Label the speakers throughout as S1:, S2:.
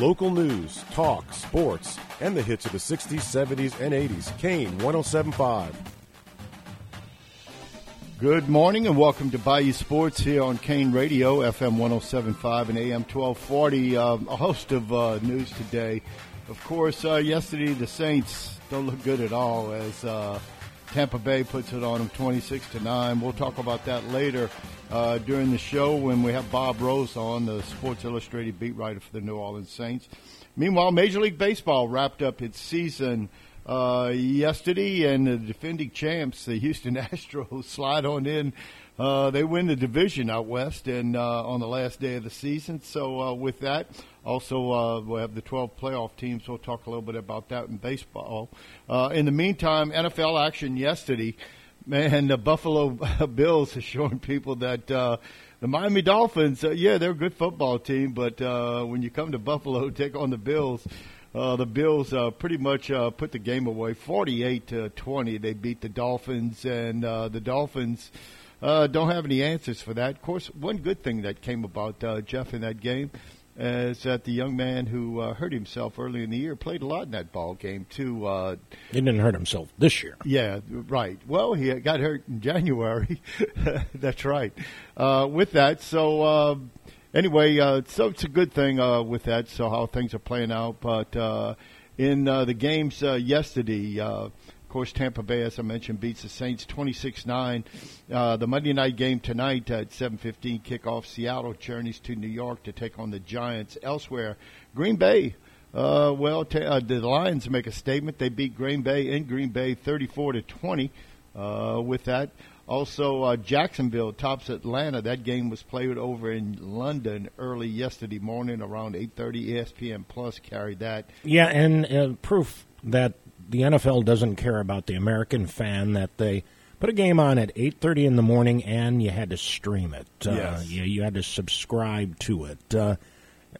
S1: Local news, talk, sports, and the hits of the 60s, 70s, and 80s. Kane 1075.
S2: Good morning and welcome to Bayou Sports here on Kane Radio, FM 1075 and AM 1240. Um, a host of uh, news today. Of course, uh, yesterday the Saints don't look good at all as uh, Tampa Bay puts it on them 26 to 9. We'll talk about that later uh, during the show when we have Bob Rose on, the Sports Illustrated beat writer for the New Orleans Saints. Meanwhile, Major League Baseball wrapped up its season uh, yesterday, and the defending champs, the Houston Astros, slide on in. Uh, they win the division out west, and uh, on the last day of the season. So uh, with that, also uh, we'll have the 12 playoff teams. We'll talk a little bit about that in baseball. In the meantime, NFL action yesterday. Man, the Buffalo Bills is showing people that uh, the Miami Dolphins, uh, yeah, they're a good football team, but uh, when you come to Buffalo, take on the Bills. Uh, the Bills uh, pretty much uh, put the game away, 48 to 20. They beat the Dolphins, and uh, the Dolphins uh, don't have any answers for that. Of course, one good thing that came about uh, Jeff in that game is that the young man who uh, hurt himself early in the year played a lot in that ball game too. Uh,
S3: He didn't hurt himself this year.
S2: yeah, right. Well, he got hurt in January. That's right. Uh, with that, so uh, anyway, uh, so it's a good thing uh, with that. So how things are playing out, but uh, in uh, the games uh, yesterday. Course, Tampa Bay, as I mentioned, beats the Saints 26-9. Uh, the Monday night game tonight at 7:15 kickoff. Seattle journeys to New York to take on the Giants. Elsewhere, Green Bay uh, well, t- uh, the Lions make a statement. They beat Green Bay in Green Bay, 34 to 20. Uh, with that, also uh, Jacksonville tops Atlanta. That game was played over in London early yesterday morning, around 8:30. ESPN Plus carried that.
S3: Yeah, and proof that the NFL doesn't care about the American fan that they put a game on at 8:30 in the morning and you had to stream it. Uh, you, you had to subscribe to it. Uh,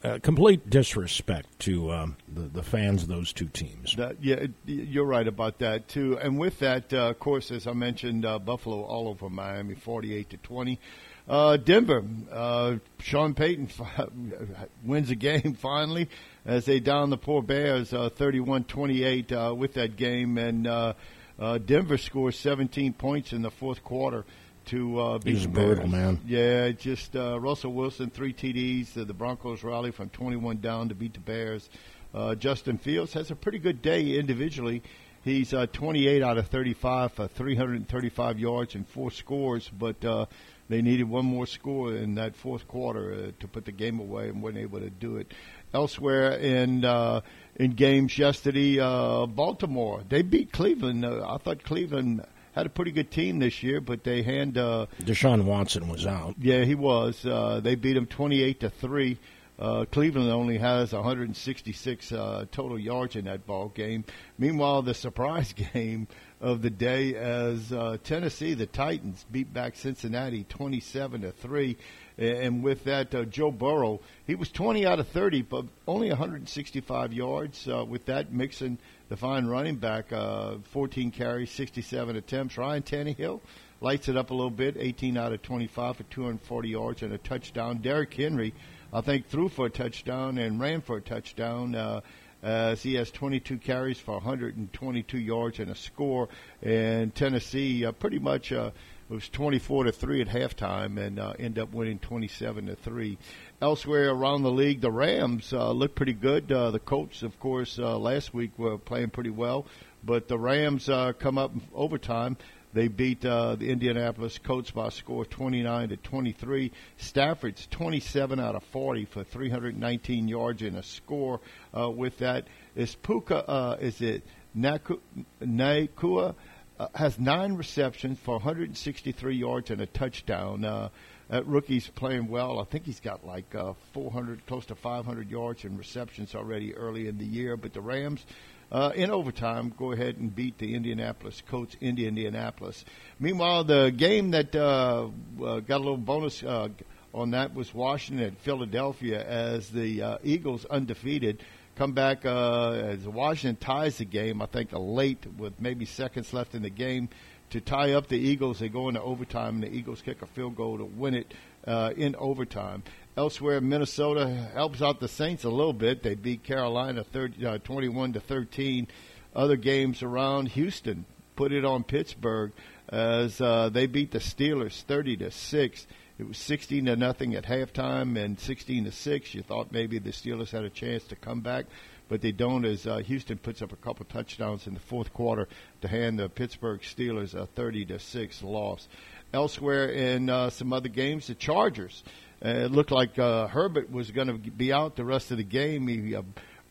S3: uh, complete disrespect to um, the, the fans of those two teams.
S2: That, yeah, it- you're right about that too. And with that, uh, of course, as I mentioned, uh, Buffalo all over Miami, 48 to 20. Uh, Denver, uh, Sean Payton fi- wins a game finally as they down the poor Bears, uh, 31-28 uh, with that game, and uh, uh, Denver scores 17 points in the fourth quarter to uh, beat
S3: He's
S2: the
S3: brutal,
S2: Bears.
S3: man.
S2: Yeah, just uh, Russell Wilson, three TDs. Uh, the Broncos rally from 21 down to beat the Bears. Uh, Justin Fields has a pretty good day individually. He's uh, 28 out of 35 for 335 yards and four scores, but uh, they needed one more score in that fourth quarter uh, to put the game away and weren't able to do it. Elsewhere in uh, in games yesterday, uh, Baltimore they beat Cleveland. Uh, I thought Cleveland had a pretty good team this year, but they hand uh,
S3: Deshaun Watson was out.
S2: yeah, he was. Uh, they beat him 28 to 3. Uh, Cleveland only has 166 uh, total yards in that ball game. Meanwhile, the surprise game of the day as uh, Tennessee, the Titans, beat back Cincinnati 27 to 3. And with that, uh, Joe Burrow, he was 20 out of 30, but only 165 yards. Uh, with that, Mixon, the fine running back, uh, 14 carries, 67 attempts. Ryan Tannehill, lights it up a little bit. 18 out of 25 for 240 yards and a touchdown. Derrick Henry, I think, threw for a touchdown and ran for a touchdown. Uh, as he has 22 carries for 122 yards and a score. And Tennessee uh, pretty much uh, was 24 to three at halftime and uh, end up winning 27 to three. Elsewhere around the league, the Rams uh, look pretty good. Uh, the Colts, of course, uh, last week were playing pretty well, but the Rams uh, come up overtime. They beat uh, the Indianapolis Colts by a score of 29 to 23. Stafford's 27 out of 40 for 319 yards and a score. Uh, with that, is Puka? Uh, is it Naku- Nacua? Uh, has nine receptions for 163 yards and a touchdown. Uh, that rookie's playing well. I think he's got like uh, 400, close to 500 yards and receptions already early in the year. But the Rams, uh, in overtime, go ahead and beat the Indianapolis Colts in Indianapolis. Meanwhile, the game that uh, uh, got a little bonus uh, on that was Washington at Philadelphia as the uh, Eagles undefeated come back uh, as Washington ties the game. I think a late with maybe seconds left in the game to tie up the Eagles. They go into overtime, and the Eagles kick a field goal to win it uh, in overtime. Elsewhere, Minnesota helps out the Saints a little bit. They beat Carolina 30, uh, 21 to 13. Other games around Houston put it on Pittsburgh as uh, they beat the Steelers 30 to 6. It was 16 to nothing at halftime and 16 to 6. You thought maybe the Steelers had a chance to come back, but they don't as uh, Houston puts up a couple touchdowns in the fourth quarter to hand the Pittsburgh Steelers a 30 to 6 loss. Elsewhere in uh, some other games, the Chargers. Uh, it looked like uh, Herbert was going to be out the rest of the game. He uh,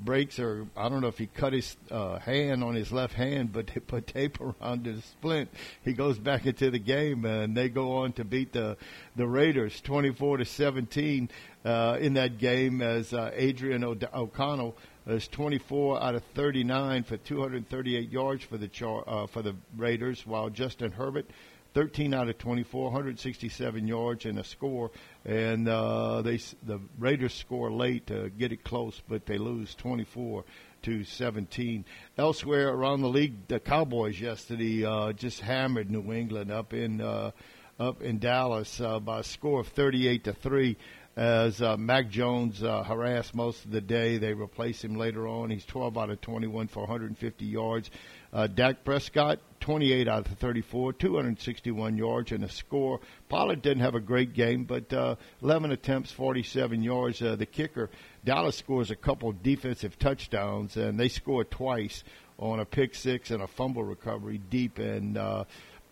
S2: breaks, or I don't know if he cut his uh, hand on his left hand, but they put tape around his splint. He goes back into the game, and they go on to beat the the Raiders 24 to 17 uh, in that game as uh, Adrian o- O'Connell is 24 out of 39 for 238 yards for the char- uh, for the Raiders, while Justin Herbert 13 out of 24, 167 yards and a score. And uh, they the Raiders score late to get it close, but they lose 24 to 17. Elsewhere around the league, the Cowboys yesterday uh, just hammered New England up in uh, up in Dallas uh, by a score of 38 to three. As uh, Mac Jones uh, harassed most of the day, they replaced him later on. He's 12 out of 21 for 150 yards. Uh, Dak Prescott, 28 out of 34, 261 yards and a score. Pollard didn't have a great game, but uh, 11 attempts, 47 yards. Uh, the kicker, Dallas scores a couple defensive touchdowns, and they scored twice on a pick six and a fumble recovery deep in uh,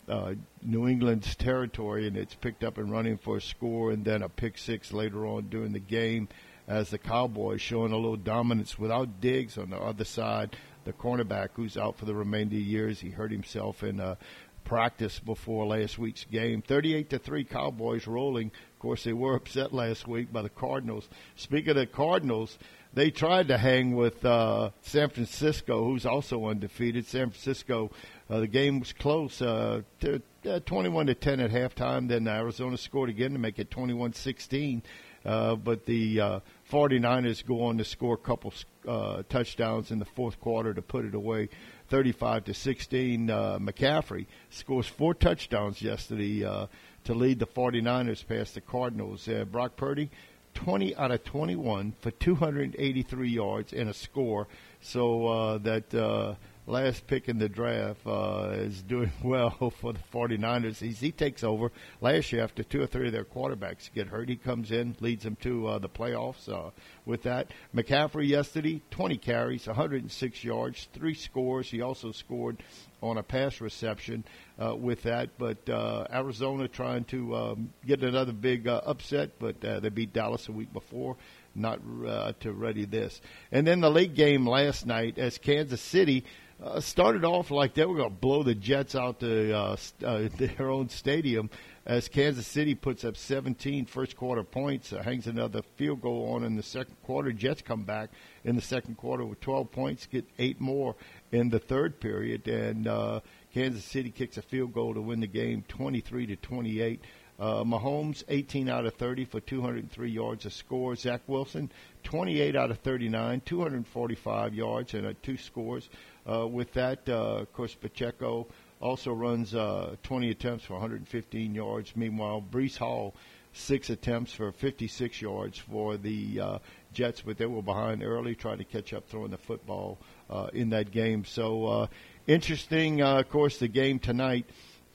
S2: uh, New England's territory, and it's picked up and running for a score, and then a pick six later on during the game as the Cowboys showing a little dominance without Diggs on the other side the cornerback who's out for the remainder of the years. He hurt himself in uh, practice before last week's game. 38 to 3 Cowboys rolling. Of course, they were upset last week by the Cardinals. Speaking of the Cardinals, they tried to hang with uh, San Francisco, who's also undefeated. San Francisco, uh, the game was close, uh, to, uh, 21 to 10 at halftime. Then Arizona scored again to make it 21-16. Uh, but the uh, 49ers go on to score a couple uh, touchdowns in the fourth quarter to put it away 35 to 16. Uh, McCaffrey scores four touchdowns yesterday uh, to lead the 49ers past the Cardinals. Uh, Brock Purdy, 20 out of 21 for 283 yards and a score. So uh, that uh, last pick in the draft, uh, is doing well for the 49ers. He's, he takes over last year after two or three of their quarterbacks get hurt. He comes in, leads them to uh, the playoffs uh, with that. McCaffrey yesterday, 20 carries, 106 yards, three scores. He also scored on a pass reception uh, with that. But uh, Arizona trying to um, get another big uh, upset, but uh, they beat Dallas a week before. Not uh, to ready this. And then the late game last night as Kansas City uh, started off like they were going to blow the Jets out to uh, uh, their own stadium as Kansas City puts up 17 first quarter points, uh, hangs another field goal on in the second quarter. Jets come back in the second quarter with 12 points, get eight more in the third period, and uh, Kansas City kicks a field goal to win the game 23 to 28. Uh, Mahomes, 18 out of 30 for 203 yards of score. Zach Wilson, 28 out of 39, 245 yards and uh, two scores. Uh, with that, uh, of course, Pacheco also runs uh, 20 attempts for 115 yards. Meanwhile, Breece Hall, six attempts for 56 yards for the uh, Jets, but they were behind early, trying to catch up throwing the football uh, in that game. So uh, interesting, of course, the game tonight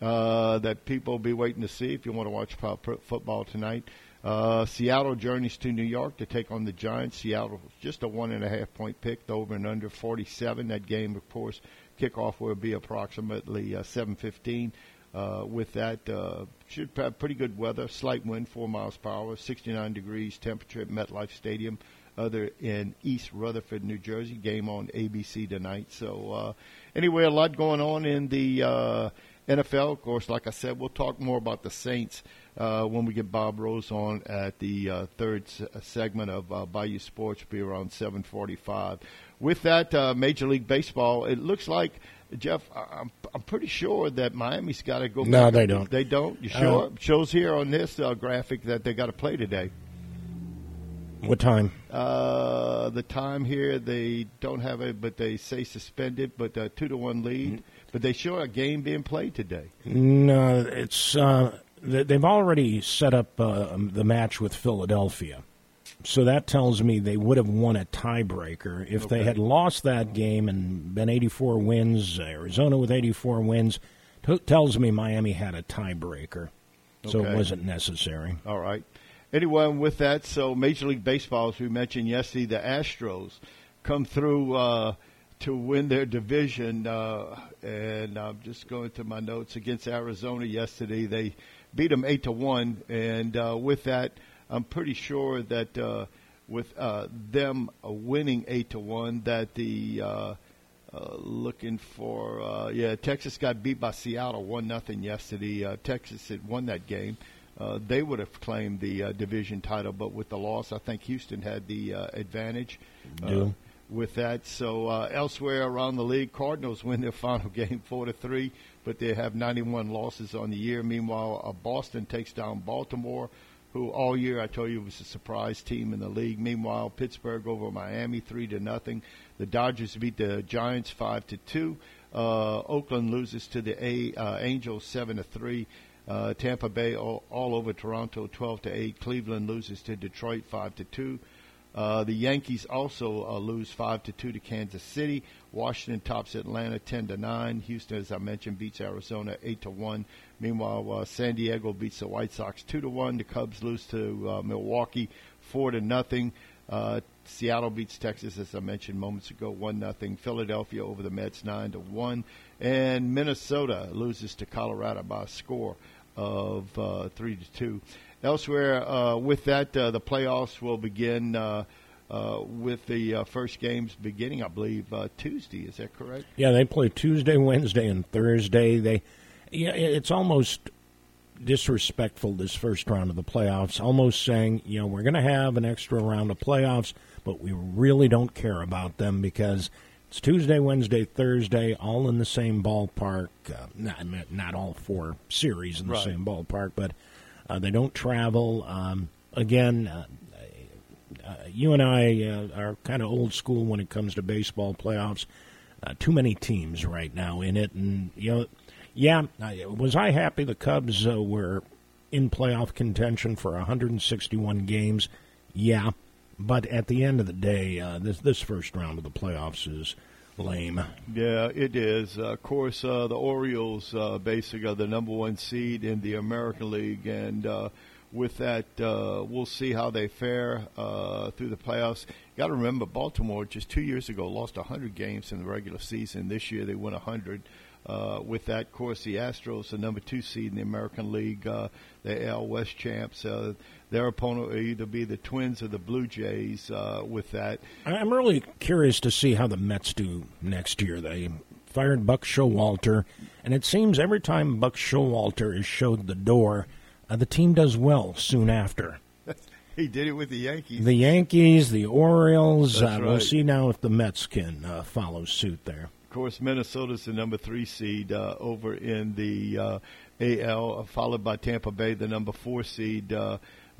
S2: that people will be waiting to see if you want to watch football tonight. Uh, Seattle journeys to New York to take on the Giants. Seattle just a one and a half point pick, over and under 47. That game, of course, kickoff will be approximately uh, 7:15. Uh, with that, uh, should have pretty good weather. Slight wind, four miles per hour, 69 degrees temperature at MetLife Stadium. Other in East Rutherford, New Jersey. Game on ABC tonight. So uh, anyway, a lot going on in the uh, NFL. Of course, like I said, we'll talk more about the Saints uh, when we get Bob Rose on at the uh, third uh, segment of uh, Bayou Sports, will be around 7:45. With that, uh, Major League Baseball, it looks like Jeff. I'm, I'm pretty sure that Miami's got to go.
S3: No,
S2: back.
S3: they don't.
S2: They don't. You sure? Shows here on this uh, graphic that they got to play today.
S3: What time?
S2: Uh, the time here they don't have it, but they say suspended, but two to one lead. Mm-hmm. But they show a game being played today.
S3: No, it's uh, they've already set up uh, the match with Philadelphia. So that tells me they would have won a tiebreaker. If okay. they had lost that game and been 84 wins, Arizona with 84 wins, t- tells me Miami had a tiebreaker. So okay. it wasn't necessary.
S2: All right. Anyway, with that, so Major League Baseball, as we mentioned yesterday, the Astros come through uh, to win their division. Uh, and I'm just going through my notes against Arizona yesterday. They beat them eight to one, and uh, with that, I'm pretty sure that uh, with uh, them winning eight to one, that the uh, uh, looking for uh, yeah Texas got beat by Seattle one nothing yesterday. Uh, Texas had won that game. Uh, they would have claimed the uh, division title, but with the loss, I think Houston had the uh, advantage. Uh, with that, so uh, elsewhere around the league, Cardinals win their final game four to three, but they have 91 losses on the year. Meanwhile, uh, Boston takes down Baltimore who all year I told you was a surprise team in the league. Meanwhile, Pittsburgh over Miami three to nothing. The Dodgers beat the Giants five to two. Uh, Oakland loses to the A, uh, Angels seven to three. Uh, Tampa Bay all, all, over Toronto twelve to eight. Cleveland loses to Detroit five to two. Uh, the Yankees also uh, lose five to two to Kansas City. Washington tops Atlanta ten to nine. Houston, as I mentioned, beats Arizona eight to one. Meanwhile, uh, San Diego beats the White Sox two to one. The Cubs lose to uh, Milwaukee four to nothing. Uh, Seattle beats Texas, as I mentioned moments ago, one nothing. Philadelphia over the Mets nine to one, and Minnesota loses to Colorado by a score of uh, three to two. Elsewhere, uh, with that, uh, the playoffs will begin. Uh, uh, with the uh, first games beginning, I believe uh, Tuesday. Is that correct?
S3: Yeah, they play Tuesday, Wednesday, and Thursday. They, yeah, it's almost disrespectful this first round of the playoffs. Almost saying, you know, we're going to have an extra round of playoffs, but we really don't care about them because it's Tuesday, Wednesday, Thursday, all in the same ballpark. Uh, not not all four series in the right. same ballpark, but uh, they don't travel. Um, again, uh, uh, you and I uh, are kind of old school when it comes to baseball playoffs. Uh, too many teams right now in it, and you know, yeah, was I happy the Cubs were in playoff contention for 161 games? Yeah, but at the end of the day, this this first round of the playoffs is lame.
S2: Yeah, it is. Uh, of course, uh, the Orioles uh, basically are the number one seed in the American League, and uh, with that, uh, we'll see how they fare uh, through the playoffs. Got to remember, Baltimore just two years ago lost 100 games in the regular season. This year, they won 100. Uh, with that, of course, the Astros, the number two seed in the American League, the AL West champs. Uh, their opponent will either be the Twins or the Blue Jays. Uh, with that,
S3: I'm really curious to see how the Mets do next year. They fired Buck Showalter, and it seems every time Buck Showalter is showed the door, uh, the team does well soon after.
S2: he did it with the Yankees.
S3: The Yankees, the Orioles. Uh, right. We'll see now if the Mets can follow suit there Of
S2: course, Minnesota's the number three seed uh, over in the uh, AL, followed by Tampa Bay, the number four seed.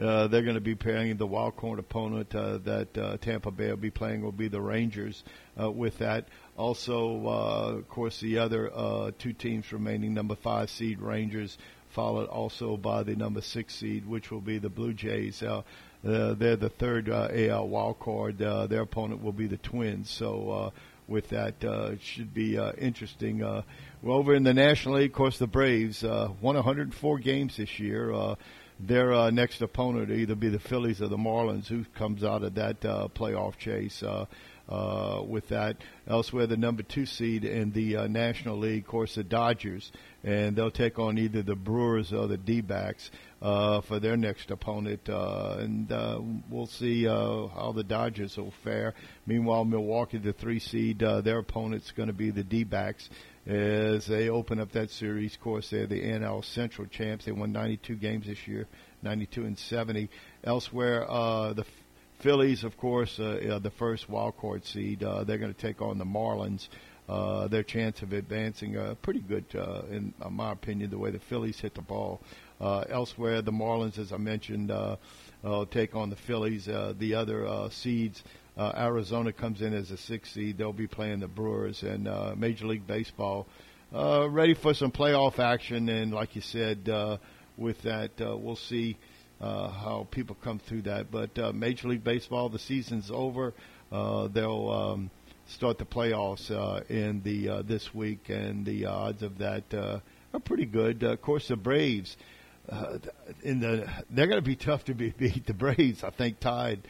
S2: Uh, they're going to be playing the wild card opponent uh, that uh, Tampa Bay will be playing will be the Rangers. Uh, with that, also, uh, of course, the other uh, two teams remaining, number five seed Rangers, followed also by the number six seed, which will be the Blue Jays. Uh, uh, they're the third uh, AL wild card. Uh, their opponent will be the Twins. So uh, with that. Uh, it should be uh, interesting. Uh, well, over in the National League, of course, the Braves uh, won 104 games this year. Uh, their uh, next opponent will either be the Phillies or the Marlins, who comes out of that uh, playoff chase. Uh, uh, with that. Elsewhere, the number two seed in the uh, National League, of course, the Dodgers, and they'll take on either the Brewers or the D-backs uh, for their next opponent, uh, and uh, we'll see uh, how the Dodgers will fare. Meanwhile, Milwaukee, the three seed, uh, their opponent's going to be the D-backs as they open up that series. Of course, they're the NL Central champs. They won 92 games this year, 92 and 70. Elsewhere, uh, the Phillies, of course, uh, the first wild card seed. Uh, they're going to take on the Marlins. Uh, their chance of advancing uh, pretty good, uh, in my opinion, the way the Phillies hit the ball. Uh, elsewhere, the Marlins, as I mentioned, uh, uh, take on the Phillies. Uh, the other uh, seeds, uh, Arizona comes in as a six seed. They'll be playing the Brewers and uh, Major League Baseball. Uh, ready for some playoff action, and like you said, uh, with that, uh, we'll see uh, how people come through that. But uh, Major League Baseball, the season's over. Uh, they'll um, start the playoffs uh, in the uh, this week, and the odds of that uh, are pretty good. Uh, of course, the Braves. Uh, in the they're going to be tough to be beat. The Braves, I think, tied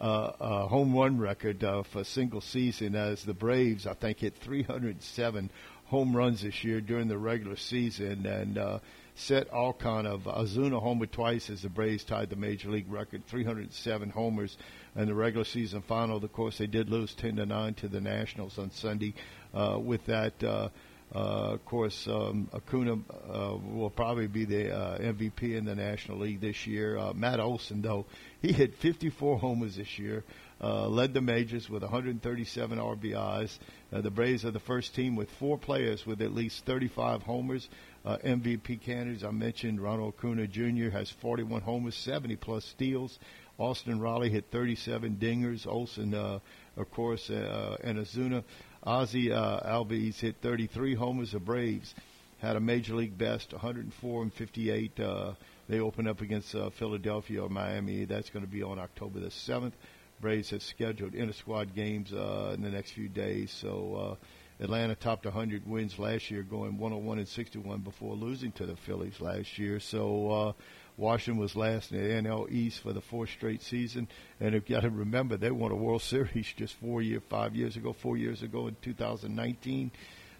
S2: uh, a home run record uh, for a single season as the Braves, I think, hit 307 home runs this year during the regular season and uh, set all kind of Ozuna homer twice as the Braves tied the major league record, 307 homers in the regular season final. Of course, they did lose 10 to 9 to the Nationals on Sunday. Uh, with that, uh, uh, of course, um, Acuna uh, will probably be the uh, MVP in the National League this year. Uh, Matt Olson, though, he hit 54 homers this year, uh, led the majors with 137 RBIs. Uh, the Braves are the first team with four players with at least 35 homers. Uh, MVP candidates, I mentioned Ronald Acuna Jr. has 41 homers, 70 plus steals. Austin Riley hit 37 dingers. Olson, uh, of course, uh, and Ozuna. Ozzie uh, Albies hit 33 homers. The Braves had a major league best, 104 and 58. Uh, they open up against uh, Philadelphia or Miami. That's going to be on October the 7th. Braves have scheduled inter-squad games uh, in the next few days. So uh, Atlanta topped 100 wins last year, going 101 and 61 before losing to the Phillies last year. So uh, Washington was last in the NL East for the fourth straight season, and if you've got to remember they won a World Series just four year, five years ago, four years ago in 2019.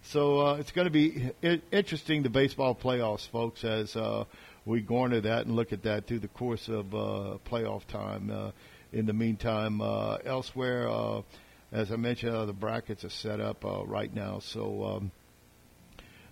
S2: So uh, it's going to be interesting the baseball playoffs, folks, as uh, we garner that and look at that through the course of uh, playoff time. Uh, in the meantime, uh, elsewhere, uh, as I mentioned, uh, the brackets are set up uh, right now. So um,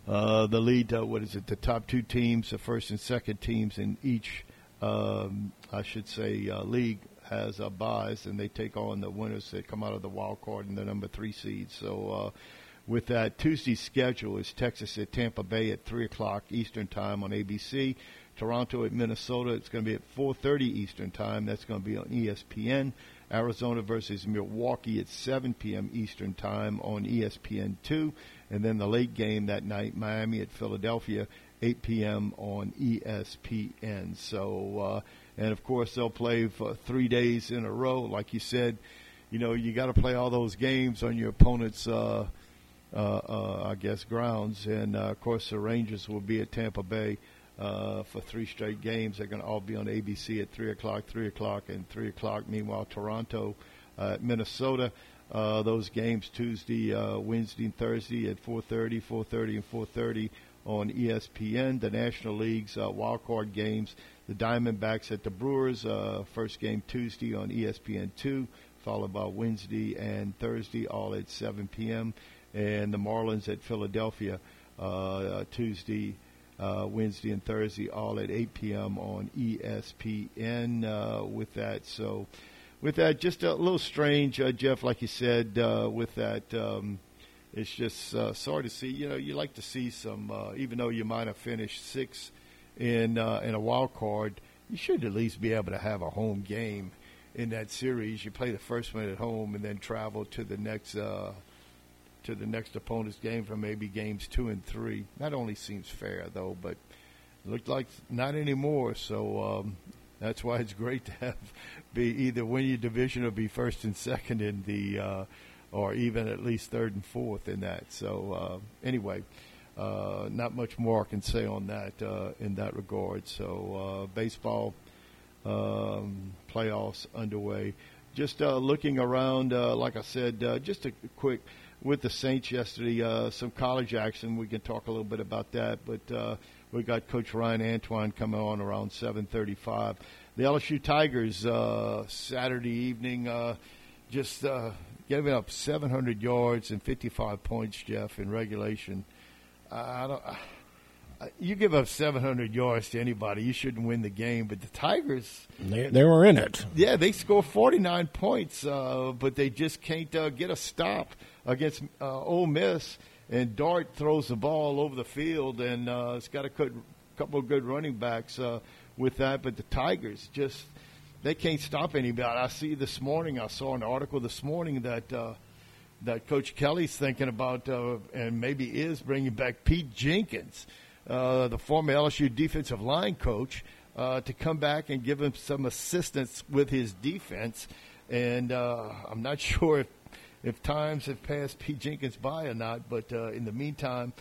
S2: the lead, uh, what is it? The top two teams, the first and second teams in each, um, I should say, uh, league has a buys, and they take on the winners that come out of the wild card and the number three seed. So. Uh, with that Tuesday's schedule is Texas at Tampa Bay at three o'clock Eastern time on ABC. Toronto at Minnesota. It's going to be at 4:30 Eastern Time. That's going to be on ESPN. Arizona versus Milwaukee at 7 p.m. Eastern Time on ESPN2, and then the late game that night, Miami at Philadelphia, 8 p.m. on ESPN. So, uh, and of course they'll play for three days in a row, like you said. You know, you got to play all those games on your opponent's. Uh, uh, uh, I guess grounds, and uh, of course the Rangers will be at Tampa Bay uh, for three straight games. They're going to all be on ABC at three o'clock, three o'clock, and three o'clock. Meanwhile, Toronto, Minnesota, uh, those games Tuesday, uh, Wednesday, and Thursday at 4:30, 4:30, and 4:30 on ESPN. The National League's uh, wild card games. The Diamondbacks at the Brewers. Uh, first game Tuesday on ESPN two, followed by Wednesday and Thursday, all at 7 p.m. And the Marlins at Philadelphia uh, Tuesday uh, Wednesday and Thursday, all at 8 p.m. on ESPN. Uh, with that, so with that, just a little strange, uh, Jeff, like you said, uh, with that. Um, it's just uh, sorry to see. You know, you like to see some, uh, even though you might have finished sixth in uh, in a wild card, you should at least be able to have a home game in that series. You play the first one at home and then travel to the next uh, to the next opponent's game for maybe games two and three. That only seems fair though, but looked like not anymore. So um, that's why it's great to have be either win your division or be first and second in the, uh, or even at least third and fourth in that. So uh, anyway, uh, not much more I can say on that uh, in that regard. So uh, baseball um, playoffs underway. Just uh, looking around, uh, like I said, just a quick with the Saints yesterday. Some college action. We can talk a little bit about that, but we got Coach Ryan Antoine coming on around 7:35. The LSU Tigers uh, Saturday evening uh, just uh, giving up 700 yards and 55 points, Jeff, in regulation. I don't. I, you give up 700 yards to anybody, you shouldn't win the game. But the Tigers,
S3: They, they were in it.
S2: yeah, they score 49 points, uh, but they just can't uh, get a stop against uh, Ole Miss. And Dart throws the ball over the field, and uh, it's got a good, couple of good running backs uh, with that. But the Tigers just they can't stop anybody. I see this morning. I saw an article this morning that. Uh, that Coach Kelly's thinking about, uh, and maybe is bringing back Pete Jenkins uh, the former LSU defensive line coach, uh, to come back and give him some assistance with his defense. And uh, I'm not sure if, if times have passed Pete Jenkins by or not, but uh, in the meantime,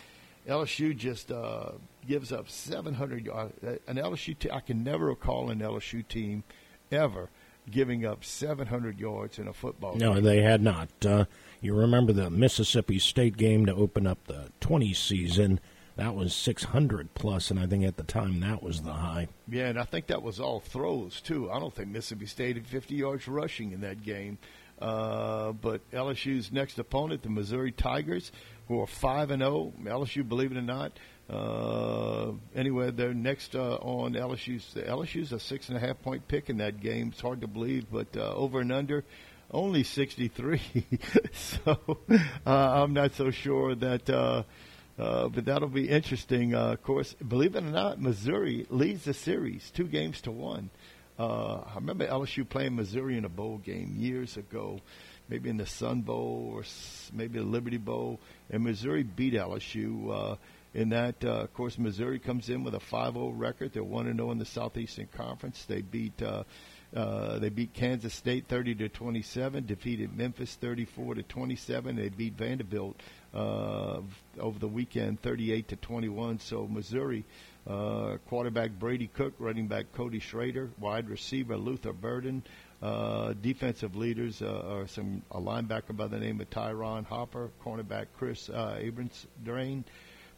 S2: LSU just uh, gives up 700 yards. An LSU te- I can never recall an LSU team ever giving up 700 yards in a football
S3: no,
S2: game.
S3: No, they had not. Uh, you remember the Mississippi State game to open up the 20 season. That was 600 plus, and I think at the time that was the high.
S2: Yeah, and I think that was all throws too. I don't think Mississippi State had 50 yards rushing in that game. Uh, but LSU's next opponent, the Missouri Tigers, who are five and zero. LSU, believe it or not, uh, anyway, they're next uh, on LSU's. LSU's a six and a half point pick in that game. It's hard to believe, but uh, over and under, only 63. so uh, I'm not so sure that. Uh, uh, but that'll be interesting. Uh, of course, believe it or not, Missouri leads the series two games to one. Uh, I remember LSU playing Missouri in a bowl game years ago, maybe in the Sun Bowl or maybe the Liberty Bowl, and Missouri beat LSU. Uh, in that, uh, of course, Missouri comes in with a 5-0 record. They're 1-0 in the Southeastern Conference. They beat uh, uh, they beat Kansas State 30 to 27, defeated Memphis 34 to 27. They beat Vanderbilt uh, over the weekend 38 to 21. So Missouri uh, quarterback Brady Cook, running back Cody Schrader, wide receiver Luther Burden, uh, defensive leaders uh, are some a linebacker by the name of Tyron Hopper, cornerback Kris uh, Abrams Drain.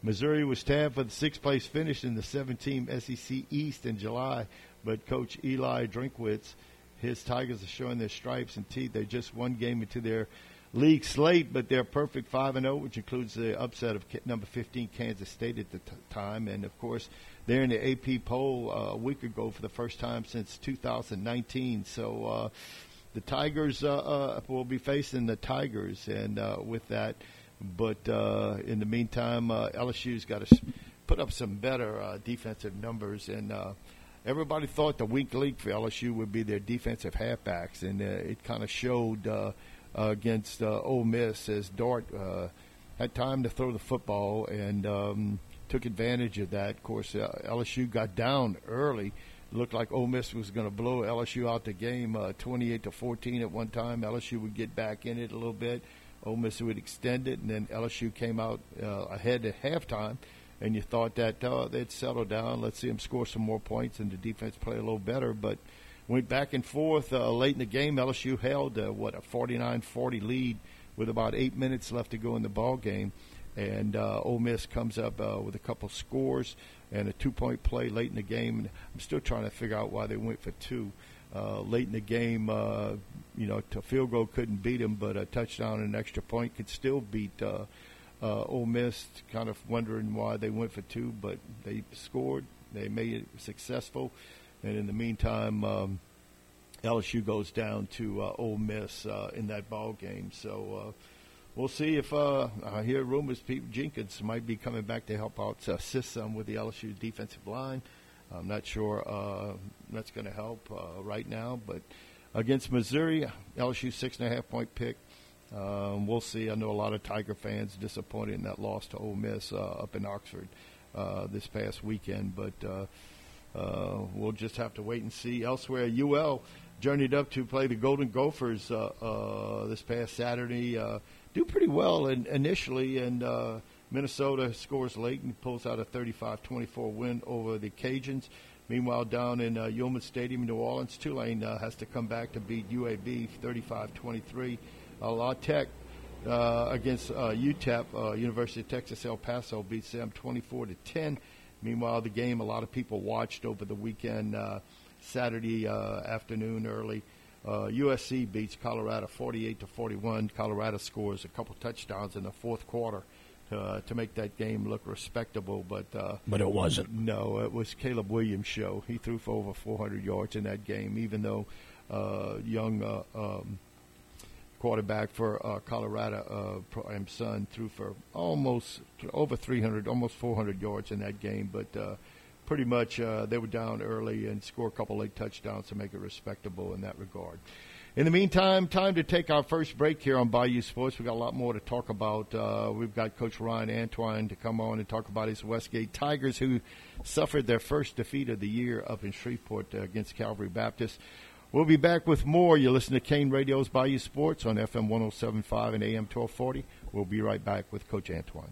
S2: Missouri was tabbed for the sixth place finish in the 17 SEC East in July, but Coach Eli Drinkwitz, his Tigers are showing their stripes and teeth. They're just one game into their league slate, but they're perfect 5 and 0, which includes the upset of number 15 Kansas State at the t- time, and of course they're in the AP poll uh, a week ago for the first time since 2019. So. Uh, the Tigers uh, uh, will be facing the Tigers, and uh, with that, but uh, in the meantime, uh, LSU's got to put up some better uh, defensive numbers. And uh, everybody thought the weak link for LSU would be their defensive halfbacks, and uh, it kind of showed uh, uh, against uh, Ole Miss as Dart uh, had time to throw the football and um, took advantage of that. Of course, uh, LSU got down early. Looked like Ole Miss was going to blow LSU out the game, uh, 28 to 14 at one time. LSU would get back in it a little bit. Ole Miss would extend it, and then LSU came out uh, ahead at halftime. And you thought that uh, they'd settle down. Let's see them score some more points, and the defense play a little better. But went back and forth uh, late in the game. LSU held uh, what a 49-40 lead with about eight minutes left to go in the ball game, and uh, Ole Miss comes up uh, with a couple scores and a two-point play late in the game. And I'm still trying to figure out why they went for two uh, late in the game. Uh, you know, a field goal couldn't beat them, but a touchdown and an extra point could still beat uh, uh, Ole Miss. Kind of wondering why they went for two, but they scored. They made it successful, and in the meantime. Um, LSU goes down to uh, Ole Miss uh, in that ball game. So uh, we'll see if uh, I hear rumors Pete Jenkins might be coming back to help out assist some with the LSU defensive line. I'm not sure uh, that's going to help uh, right now, but against Missouri, LSU six and a half point pick. Um, we'll see. I know a lot of Tiger fans disappointed in that loss to Ole Miss uh, up in Oxford uh, this past weekend, but uh, uh, we'll just have to wait and see. Elsewhere, UL journeyed up to play the Golden Gophers uh, uh, this past Saturday. Uh, do pretty well in, initially, and Minnesota scores late and pulls out a 35-24 win over the Cajuns. Meanwhile, down in uh, Yulman Stadium in New Orleans, Tulane uh, has to come back to beat UAB 35-23. Uh, La Tech uh, against UTEP, University of Texas El Paso, beats them 24 to 10. Meanwhile, the game a lot of people watched over the weekend, uh, Saturday uh, afternoon early. Uh, USC beats Colorado 48 to 41. Colorado scores a couple touchdowns in the fourth quarter uh, to make that game look respectable, but uh,
S3: But it wasn't.
S2: no, it was Caleb Williams' show. He threw for over 400 yards in that game, even though uh, young uh, um, quarterback for uh, Colorado, uh, Pro- um, son, threw for almost over 300, almost 400 yards in that game. But uh, pretty much uh, they were down early and score a couple late touchdowns to make it respectable in that regard. In the meantime, time to take our first break here on Bayou Sports. We've got a lot more to talk about. Uh, we've got Coach Ryan Antoine to come on and talk about his Westgate Tigers, who suffered their first defeat of the year up in Shreveport uh, against Calvary Baptist. We'll be back with more. You listen to Kane Radio's Bayou Sports on FM 1075 and AM 1240. We'll be right back with Coach Antoine.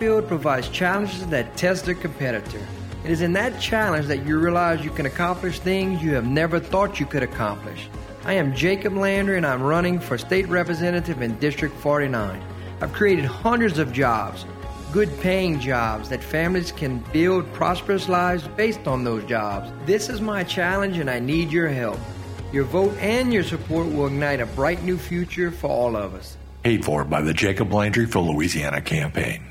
S4: field provides challenges that test the competitor. It is in that challenge that you realize you can accomplish things you have never thought you could accomplish. I am Jacob Landry and I'm running for state representative in District 49. I've created hundreds of jobs, good paying jobs that families can build prosperous lives based on those jobs. This is my challenge and I need your help. Your vote and your support will ignite a bright new future for all of us.
S5: Paid for by the Jacob Landry for Louisiana campaign.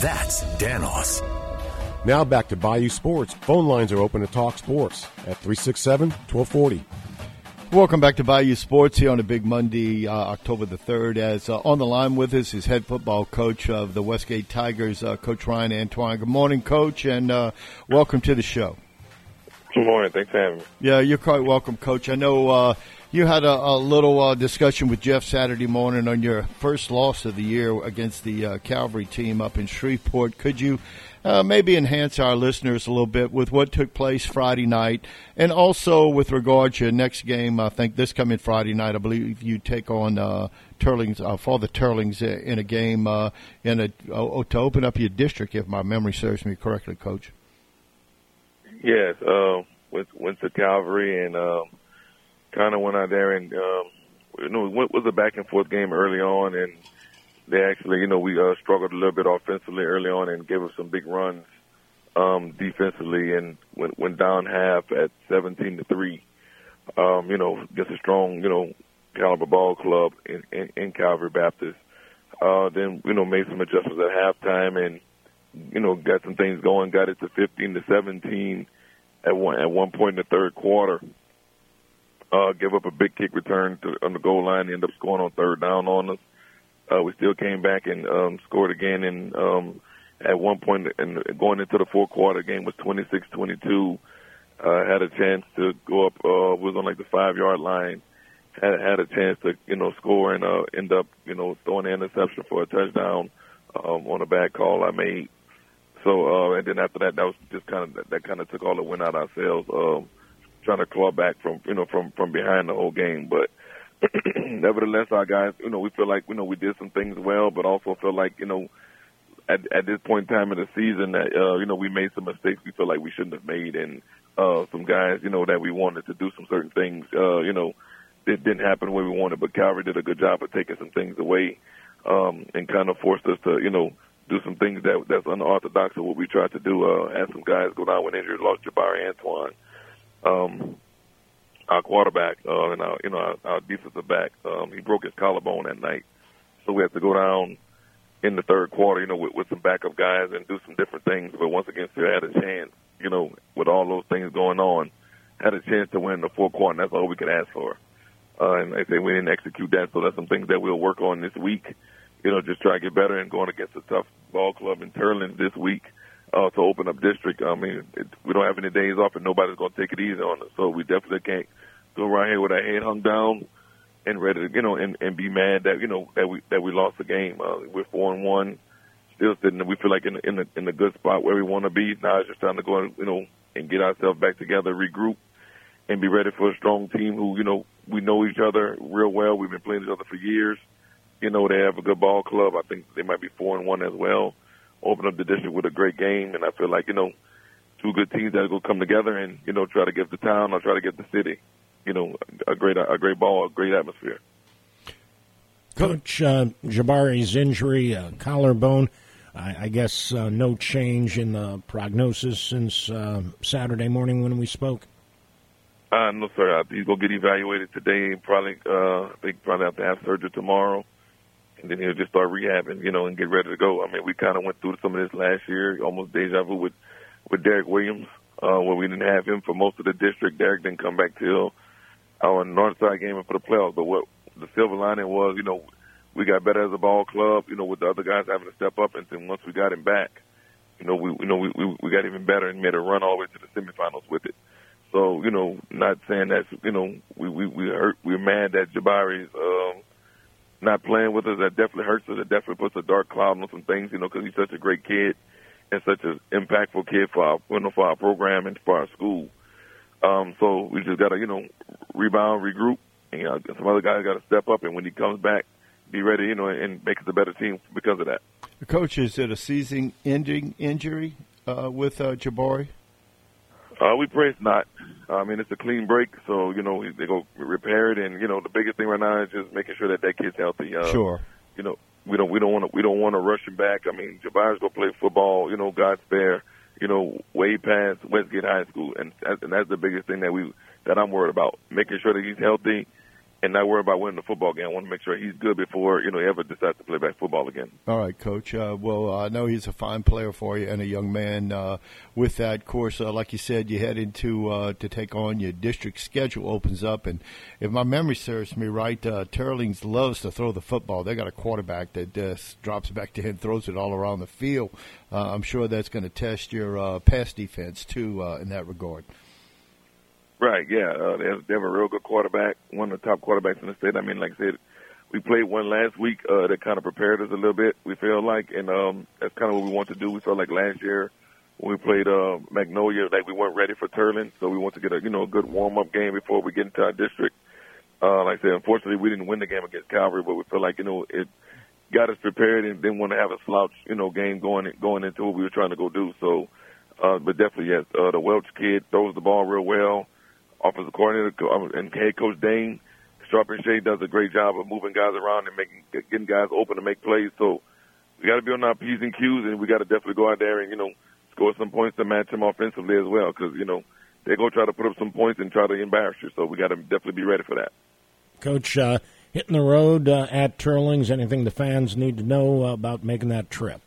S6: That's Danos.
S1: Now back to Bayou Sports. Phone lines are open to talk sports at 367 1240.
S2: Welcome back to Bayou Sports here on a big Monday, uh, October the 3rd. As uh, on the line with us is head football coach of the Westgate Tigers, uh, Coach Ryan Antoine. Good morning, Coach, and uh, welcome to the show.
S7: Good morning. Thanks for having me.
S2: Yeah, you're quite welcome, Coach. I know uh, you had a, a little uh, discussion with Jeff Saturday morning on your first loss of the year against the Calvary team up in Shreveport. Could you uh, maybe enhance our listeners a little bit with what took place Friday night, and also with regard to your next game. I think this coming Friday night, I believe you take on uh, Teurlings uh, for the Teurlings in a game uh, in a uh, to open up your district, if my memory serves me correctly, Coach.
S7: Yes, uh, went went to Calvary and um, kind of went out there and um, you know it was a back and forth game early on and they actually, you know, we uh, struggled a little bit offensively early on and gave us some big runs um, defensively and went, went down half at 17 to three. Um, you know, against a strong, you know, caliber ball club in, in, in Calvary Baptist. Uh, then, you know, made some adjustments at halftime and, you know, got some things going, got it to 15 to 17 at one, at one point in the third quarter. Uh, give up a big kick return to, on the goal line, end up scoring on third down on us. Uh, we still came back and um, scored again. And um, at one point, and going into the fourth quarter, game was 26-22. Uh, had a chance to go up. Uh, was on like the five yard line. Had had a chance to you know score and uh, end up you know throwing an interception for a touchdown um, on a bad call I made. So uh, and then after that, that was just kind of that, that kind of took all the wind out ourselves. Um, trying to claw back from you know from from behind the whole game, but nevertheless, our guys, you know, we feel like you know we did some things well, but also feel like you know at at this point in time in the season that uh, you know we made some mistakes we feel like we shouldn't have made, and uh, some guys, you know, that we wanted to do some certain things, uh, you know, it didn't happen the way we wanted. But Calvary did a good job of taking some things away um, and kind of forced us to, you know, do some things that that's unorthodox of what we tried to do. Uh, had some guys go down with injury, lost Jabari Antoine. Um, our quarterback uh, and our you know our, our defensive back. Um, he broke his collarbone that night, so we had to go down in the third quarter, you know, with, with some backup guys and do some different things. But once again, still had a chance, you know, with all those things going on, had a chance to win the fourth quarter. And that's all we could ask for. uh, and I say we didn't execute that. So that's some things that we'll work on this week. You know, just try to get better and going against a tough ball club in Teurlings this week to open up district. I mean, it, we don't have any days off, and nobody's going to take it easy on us. So we definitely can't go around here with our head hung down and ready to, you know, and, and be mad that you know that we that we lost the game. Uh, we're four and one, still sitting. We feel like in in the in the good spot where we want to be. Now it's just time to go, and, you know, and get ourselves back together, regroup, and be ready for a strong team who, you know, we know each other real well. We've been playing each other for years. You know, they have a good ball club. I think they might be four and one as well. Open up the district with a great game, and I feel like you know, two good teams that will come together and you know try to give the town or try to get the city, you know, a great a great ball, a great atmosphere.
S3: Coach uh, Jabari's injury, uh, collarbone. I, I guess uh, no change in the prognosis since uh, Saturday morning when we spoke.
S7: Uh, no, sir. He's gonna get evaluated today. Probably, uh, I think probably have to have surgery tomorrow and then he'll just start rehabbing, you know, and get ready to go. I mean, we kind of went through some of this last year, almost deja vu with with Derek Williams, uh, where we didn't have him for most of the district. Derek didn't come back till our north side game for the playoffs. But what the silver lining was, you know, we got better as a ball club, you know, with the other guys having to step up, and then once we got him back, you know, we you know we we, we got even better and made a run all the way to the semifinals with it. So, you know, not saying that, you know, we we we hurt, we're mad that Jabari's. Um, not playing with us. That definitely hurts us. It definitely puts a dark cloud on some things, you know, because he's such a great kid and such an impactful kid for our, you know, for our program and for our school. Um, so we just got to, you know, rebound, regroup, and you know, some other guys got to step up. And when he comes back, be ready, you know, and make us a better team because of that.
S2: Coach, is it a season-ending injury uh, with uh, Jabari?
S7: Uh, we pray it's not. I mean, it's a clean break, so you know they go repair it, and you know the biggest thing right now is just making sure that that kid's healthy. Uh,
S2: sure.
S7: You know, we don't we don't want to we don't want to rush him back. I mean, Jabari's gonna play football. You know, God's fair. You know, way past Westgate High School, and and that's the biggest thing that we that I'm worried about, making sure that he's healthy and not worry about winning the football game. I want to make sure he's good before you know he ever decides to play back football again.
S2: All right, Coach. Uh, well, I know he's a fine player for you and a young man. Uh, with that course, uh, like you said, you head into uh, to take on your district schedule opens up, and if my memory serves me right, uh, Teurlings loves to throw the football. They got a quarterback that just drops back to him, throws it all around the field. Uh, I'm sure that's going to test your uh, pass defense too in that regard.
S7: Right, yeah. Uh, they, have, they have a real good quarterback, one of the top quarterbacks in the state. I mean, like I said, we played one last week uh, that kind of prepared us a little bit, we feel like, and um, that's kind of what we want to do. We felt like last year when we played uh, Magnolia, like we weren't ready for Teurlings, so we want to get a, you know, a good warm-up game before we get into our district. Uh, like I said, unfortunately, we didn't win the game against Calvary, but we feel like, you know, it got us prepared and didn't want to have a slouch, you know, game going going into what we were trying to go do. So, uh, but definitely, yes, uh, the Welch kid throws the ball real well offensive coordinator um, and head coach Dane Charpentier does a great job of moving guys around and making getting guys open to make plays. So we got to be on our p's and q's, and we got to definitely go out there and you know score some points to match them offensively as well, because you know they're going to try to put up some points and try to embarrass you. So we got to definitely be ready for that.
S3: Coach, uh, hitting the road uh, at Teurlings. Anything the fans need to know about making that trip?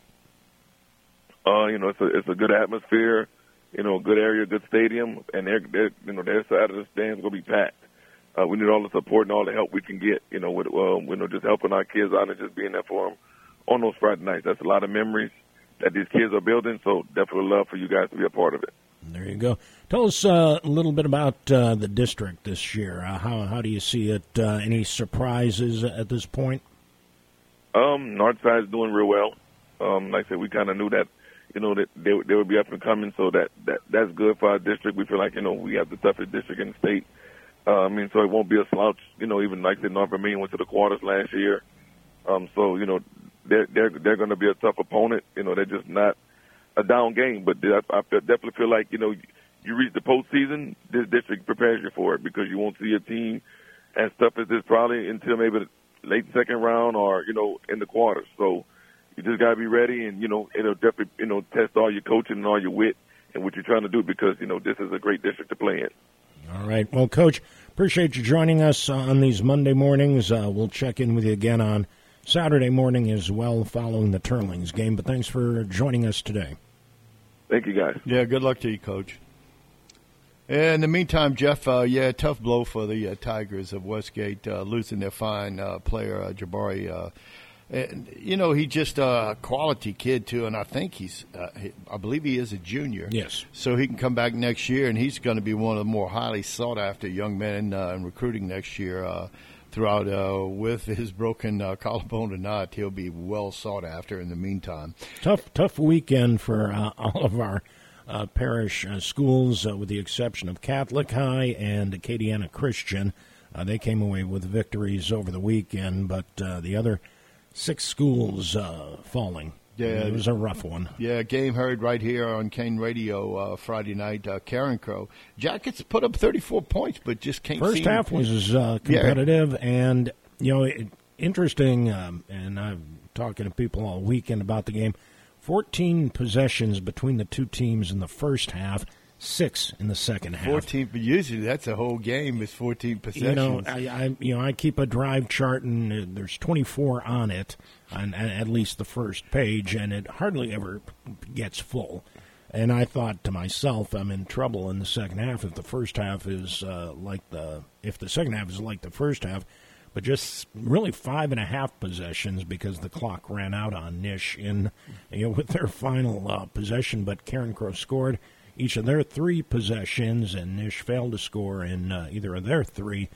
S7: Uh, you know, it's a it's a good atmosphere you know, a good area, good stadium, and they're, they're you know their side of the stands gonna be packed. Uh, we need all the support and all the help we can get. You know, with uh, you know just helping our kids out and just being there for them on those Friday nights. That's a lot of memories that these kids are building. So definitely love for you guys to be a part of it.
S3: There you go. Tell us uh, a little bit about uh, the district this year. Uh, how how do you see it? Uh, any surprises at this point?
S7: Um, Northside is doing real well. Um, like I said, we kind of knew that you know, that they, they would be up and coming. So that, that that's good for our district. We feel like, you know, we have the toughest district in the state. Uh, I mean, so it won't be a slouch. You know, even like the North Vermilion went to the quarters last year. Um, so you know, they're they're they're going to be a tough opponent. You know, they're just not a down game, but I, I definitely feel like you know, you reach the postseason, this district prepares you for it because you won't see a team as tough as this probably until maybe late second round or you know in the quarters. So you just got to be ready, and you know it'll definitely you know test all your coaching and all your wit and what you're trying to do because you know this is a great district to play in.
S3: All right, well, Coach, appreciate you joining us on these Monday mornings. Uh, we'll check in with you again on Saturday morning as well, following the Teurlings game. But thanks for joining us today.
S7: Thank you, guys.
S2: Yeah, good luck to you, Coach. In the meantime, Jeff, uh, yeah, tough blow for the uh, Tigers of Westgate, uh, losing their fine uh, player, uh, Jabari. Uh, and, you know, he's just a quality kid, too, and I think he's, uh, he, I believe he is a junior.
S3: Yes.
S2: So he can come back next year, and he's going to be one of the more highly sought after young men uh, in recruiting next year. Uh, throughout, uh, with his broken uh, collarbone or not, he'll be well sought after in the meantime.
S3: Tough, tough weekend for uh, all of our uh, parish uh, schools, uh, with the exception of Catholic High and Acadiana Christian. Uh, they came away with victories over the weekend, but uh, the other six schools uh, falling.
S2: Yeah.
S3: it was a rough one.
S2: Yeah, game heard right here on Kane Radio uh, Friday night. Uh, Carencro Jackets put up 34 points, but just can't.
S3: First half was uh, competitive, and you know, it, interesting. Um, and I'm talking to people all weekend about the game. 14 possessions between the two teams in the first half, six in the second half.
S2: 14, but usually that's a whole game is 14 possessions.
S3: You know, I, I you know I keep a drive chart, and uh, there's 24 on it, on at least the first page, and it hardly ever gets full. And I thought to myself, I'm in trouble in the second half if the first half is uh, like the if the second half is like the first half, but just really five and a half possessions because the clock ran out on Nish in you know with their final uh, possession. But Carencro scored each of their three possessions, and Nish failed to score in uh, either of their three,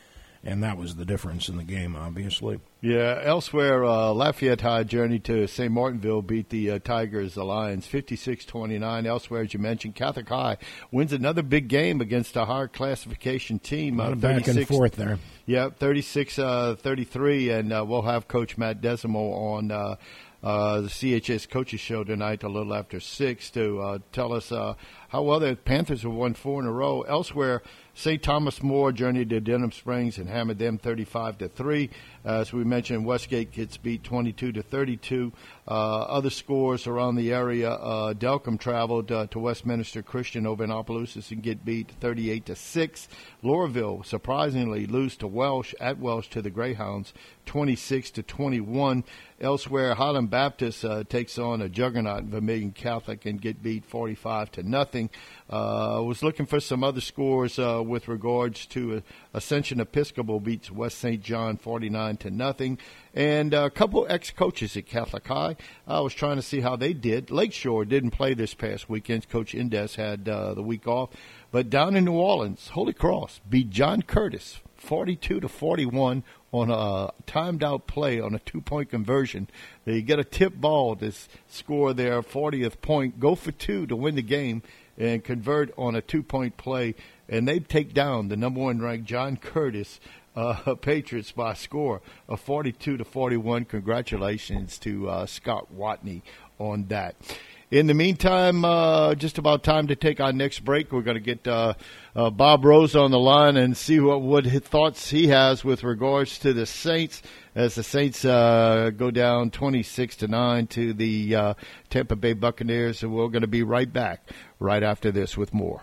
S3: and that was the difference in the game, obviously.
S2: Yeah, elsewhere, uh, Lafayette High journey to St. Martinville beat the uh, Tigers, the Lions, 56-29. Elsewhere, as you mentioned, Catholic High wins another big game against a higher classification team. Uh,
S3: back and
S2: 36
S3: forth there.
S2: Yeah, 36 uh, 33, and uh, we'll have Coach Matt Desimo on uh, uh, the CHS Coaches Show tonight a little after 6 to uh, tell us uh, how well the Panthers have won four in a row. Elsewhere, St. Thomas More journeyed to Denham Springs and hammered them 35 to 3. As we mentioned, Westgate gets beat 22 to 32. Uh, other scores around the area, uh, Delcambre traveled uh, to Westminster Christian over in Opelousas and get beat 38 to 6. Loreauville surprisingly lose to Welsh at Welsh to the Greyhounds 26 to 21. Elsewhere, Highland Baptist uh, takes on a juggernaut Vermilion Catholic and get beat 45 to nothing. Uh, was looking for some other scores uh, with regards to uh, Ascension Episcopal beats West St. John 49 to nothing, and a couple ex-coaches at Catholic High. I was trying to see how they did. Lakeshore didn't play this past weekend. Coach Indes had uh, the week off, but down in New Orleans, Holy Cross beat John Curtis 42 to 41 on a timed out play on a two point conversion. They get a tip ball to score their 40th point, go for two to win the game, and convert on a two point play. And they take down the number one ranked John Curtis uh, Patriots by a score of 42 to 41. Congratulations to uh, Scott Watney on that. In the meantime, uh, just about time to take our next break. We're going to get uh, uh, Bob Rose on the line and see what, what thoughts he has with regards to the Saints as the Saints uh, go down 26 to 9 to the uh, Tampa Bay Buccaneers. And we're going to be right back right after this with more.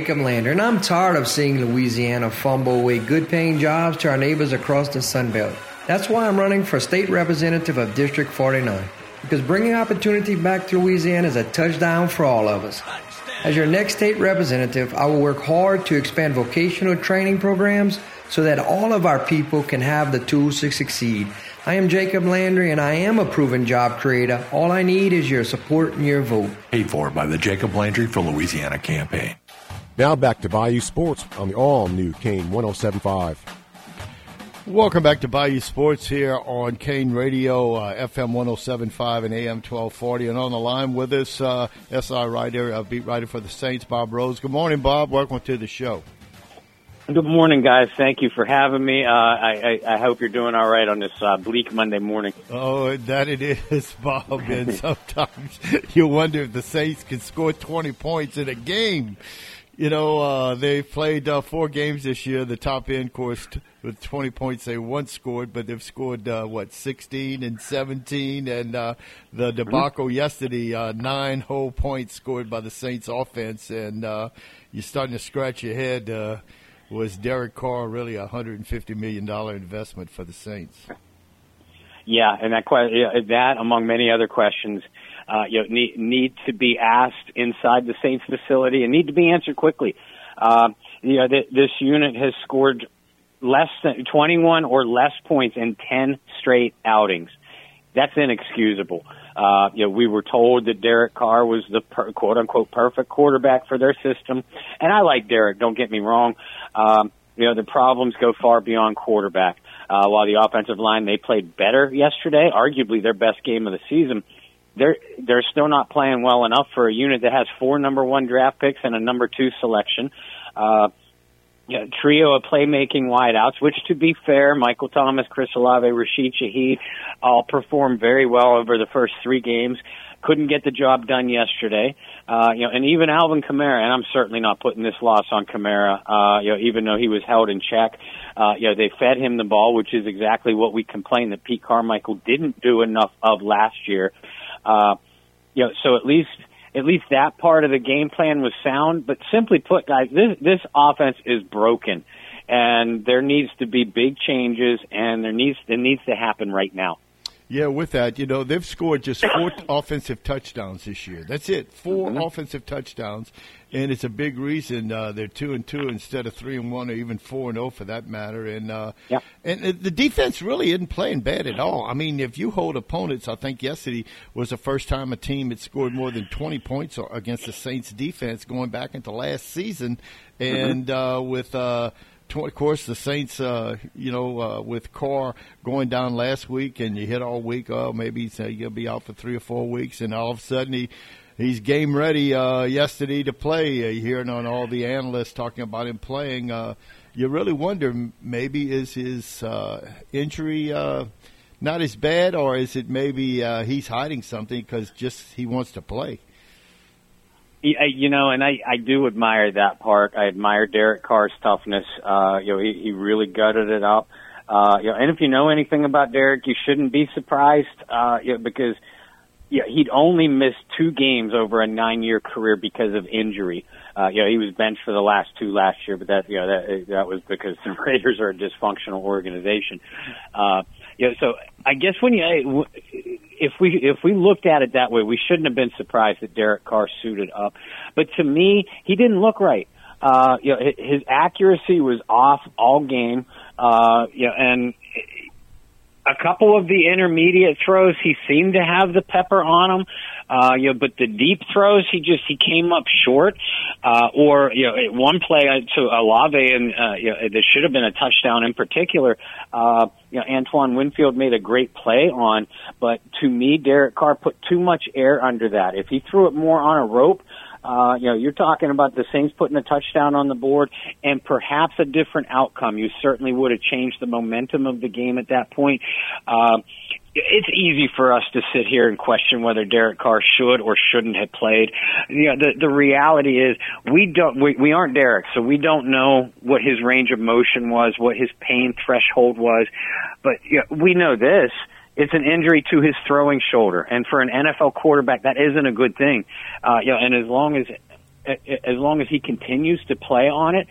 S4: Jacob Landry, and I'm tired of seeing Louisiana fumble away good paying jobs to our neighbors across the Sun Belt. That's why I'm running for state representative of District 49, because bringing opportunity back to Louisiana is a touchdown for all of us. As your next state representative, I will work hard to expand vocational training programs so that all of our people can have the tools to succeed. I am Jacob Landry, and I am a proven job creator. All I need is your support and your vote.
S5: Paid for by the Jacob Landry for Louisiana campaign.
S1: Now back to Bayou Sports on the all new Kane 1075.
S2: Welcome back to Bayou Sports here on Kane Radio, uh, FM 1075 and AM 1240. And on the line with us, uh, SI writer, uh, beat writer for the Saints, Bob Rose. Good morning, Bob. Welcome to the show.
S8: Good morning, guys. Thank you for having me. Uh, I, I, I, hope you're doing all right on this uh, bleak Monday morning.
S2: Oh, that it is, Bob. And sometimes you wonder if the Saints can score 20 points in a game. You know, uh, they played uh, four games this year. The top end course with 20 points they once scored, but they've scored uh, what 16 and 17, and uh, the debacle mm-hmm. yesterday, uh, nine whole points scored by the Saints offense, and uh, you're starting to scratch your head. Uh, was Derek Carr really a 150 million dollar investment for the Saints?
S8: Yeah, and that that among many other questions, uh, you know, need need to be asked inside the Saints facility and need to be answered quickly. Uh, you know, th- this unit has scored less than 21 or less points in 10 straight outings. That's inexcusable. Uh, you know, we were told that Derek Carr was the per, quote unquote perfect quarterback for their system. And I like Derek, don't get me wrong. Um, you know, the problems go far beyond quarterback. Uh, while the offensive line, they played better yesterday, arguably their best game of the season. They're, they're still not playing well enough for a unit that has four number one draft picks and a number two selection. Uh, you trio of playmaking wideouts, which to be fair, Michael Thomas, Chris Olave, Rashid Shaheed all performed very well over the first three games. Couldn't get the job done yesterday. Uh, you know, and even Alvin Kamara, and I'm certainly not putting this loss on Kamara, uh, you know, even though he was held in check, uh, you know, they fed him the ball, which is exactly what we complained that Pete Carmichael didn't do enough of last year. Uh, Uh, you know, so at least at least that part of the game plan was sound. But simply put, guys, this this offense is broken, and there needs to be big changes, and there needs it needs to happen right now.
S2: Yeah, with that, you know, they've scored just four offensive touchdowns this year. That's it, 4 mm-hmm. offensive touchdowns, and it's a big reason uh, they're two and two instead of three and one, or even four and zero oh for that matter. And uh,
S8: yeah.
S2: and the defense really isn't playing bad at all. I mean, if you hold opponents, I think yesterday was the first time a team had scored more than twenty points against the Saints defense going back into last season, mm-hmm. and mm-hmm. uh, with. Uh, of course, the Saints, uh, you know, uh, with Carr going down last week, and you hit all week. Oh, maybe he's going to be out for three or four weeks, and all of a sudden he he's game ready uh, yesterday to play. Uh, hearing on all the analysts talking about him playing, uh, you really wonder maybe is his uh, injury uh, not as bad, or is it maybe uh, he's hiding something because just he wants to play.
S8: You know, and I, I do admire that part. I admire Derek Carr's toughness. Uh, you know, he, he really gutted it up. Uh, you know, and if you know anything about Derek, you shouldn't be surprised, uh, you know, because, yeah, he'd only missed two games over a nine-year career because of injury. Uh, you know, he was benched for the last two last year, but that, you know, that, that was because the Raiders are a dysfunctional organization. Uh, you know, so I guess when you, if we if we looked at it that way, we shouldn't have been surprised that Derek Carr suited up. But to me, he didn't look right. Uh, you know, his accuracy was off all game. Uh, you know, and a couple of the intermediate throws, he seemed to have the pepper on him. Uh, you know, but the deep throws, he just he came up short. Uh, or you know, one play to Olave, and uh, you know, there should have been a touchdown in particular. Uh, you know, Antoine Winfield made a great play on, but to me, Derek Carr put too much air under that. If he threw it more on a rope, uh, you know, you're talking about the Saints putting a touchdown on the board and perhaps a different outcome. You certainly would have changed the momentum of the game at that point. Uh, it's easy for us to sit here and question whether Derek Carr should or shouldn't have played. You know, the the reality is we don't we, we aren't Derek, so we don't know what his range of motion was, what his pain threshold was. But you know, we know this it's an injury to his throwing shoulder, and for an NFL quarterback, that isn't a good thing. Uh, you know, and as long as as long as he continues to play on it,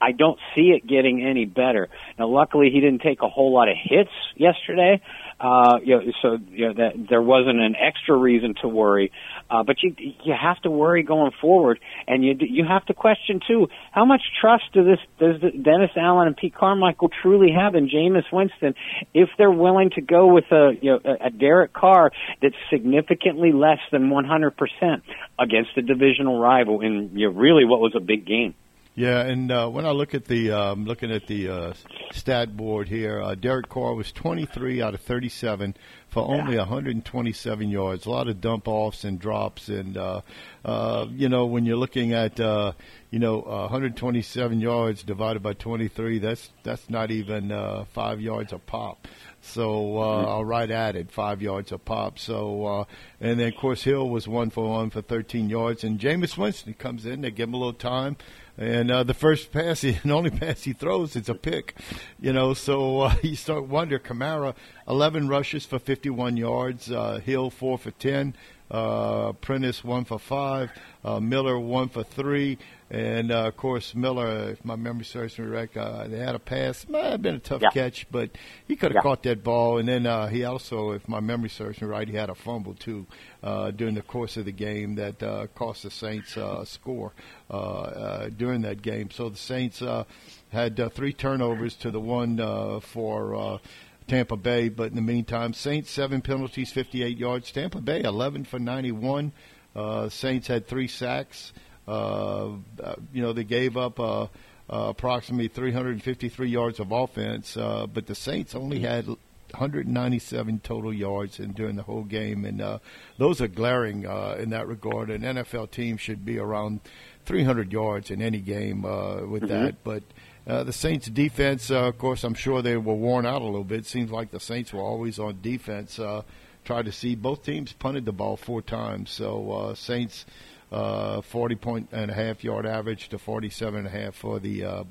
S8: I don't see it getting any better. Now, luckily, he didn't take a whole lot of hits yesterday, uh, you know, so you know, that there wasn't an extra reason to worry. Uh, but you you have to worry going forward, and you you have to question too how much trust do this does Dennis Allen and Pete Carmichael truly have in Jameis Winston if they're willing to go with a you know a Derek Carr that's significantly less than 100 percent against a divisional rival in you know, really what was a big game.
S2: Yeah, and uh, when I look at the um, looking at the uh, stat board here, uh, Derek Carr was 23 out of 37 for yeah. only 127 yards. A lot of dump offs and drops, and uh, uh, you know when you're looking at uh, you know 127 yards divided by 23, that's that's not even uh, five yards a pop. So uh, mm-hmm. I'll right at it, five yards a pop. So uh, and then of course Hill was one for one for 13 yards, and Jameis Winston comes in. They give him a little time and uh, the first pass, he, only pass he throws, it's a pick. You know, so uh, you start wonder. Kamara, 11 rushes for 51 yards. Uh, Hill, 4 for 10. Uh, Prentice, 1 for 5. Uh, Miller, 1 for 3. And, uh, of course, Miller, if my memory serves me right, uh, they had a pass. Might have been a tough
S8: yeah.
S2: catch, but he could have yeah. caught that ball. And then uh, he also, if my memory serves me right, he had a fumble, too, uh, during the course of the game that uh, cost the Saints uh, a score uh, uh, during that game. So the Saints uh, had uh, three turnovers to the one uh, for. Uh, Tampa Bay, but in the meantime, Saints seven penalties, 58 yards. Tampa Bay 11 for 91. Uh, Saints had three sacks. Uh, uh, you know, they gave up uh, uh, approximately 353 yards of offense, uh, but the Saints only had 197 total yards in, during the whole game, and uh, those are glaring uh, in that regard. An NFL team should be around 300 yards in any game uh, with mm-hmm. that, but. Uh, the Saints' defense, uh, of course, I'm sure they were worn out a little bit. It seems like the Saints were always on defense. Uh, tried to see both teams punted the ball four times. So uh, Saints uh, 40 point and a half yard average to 47 and a half for the uh,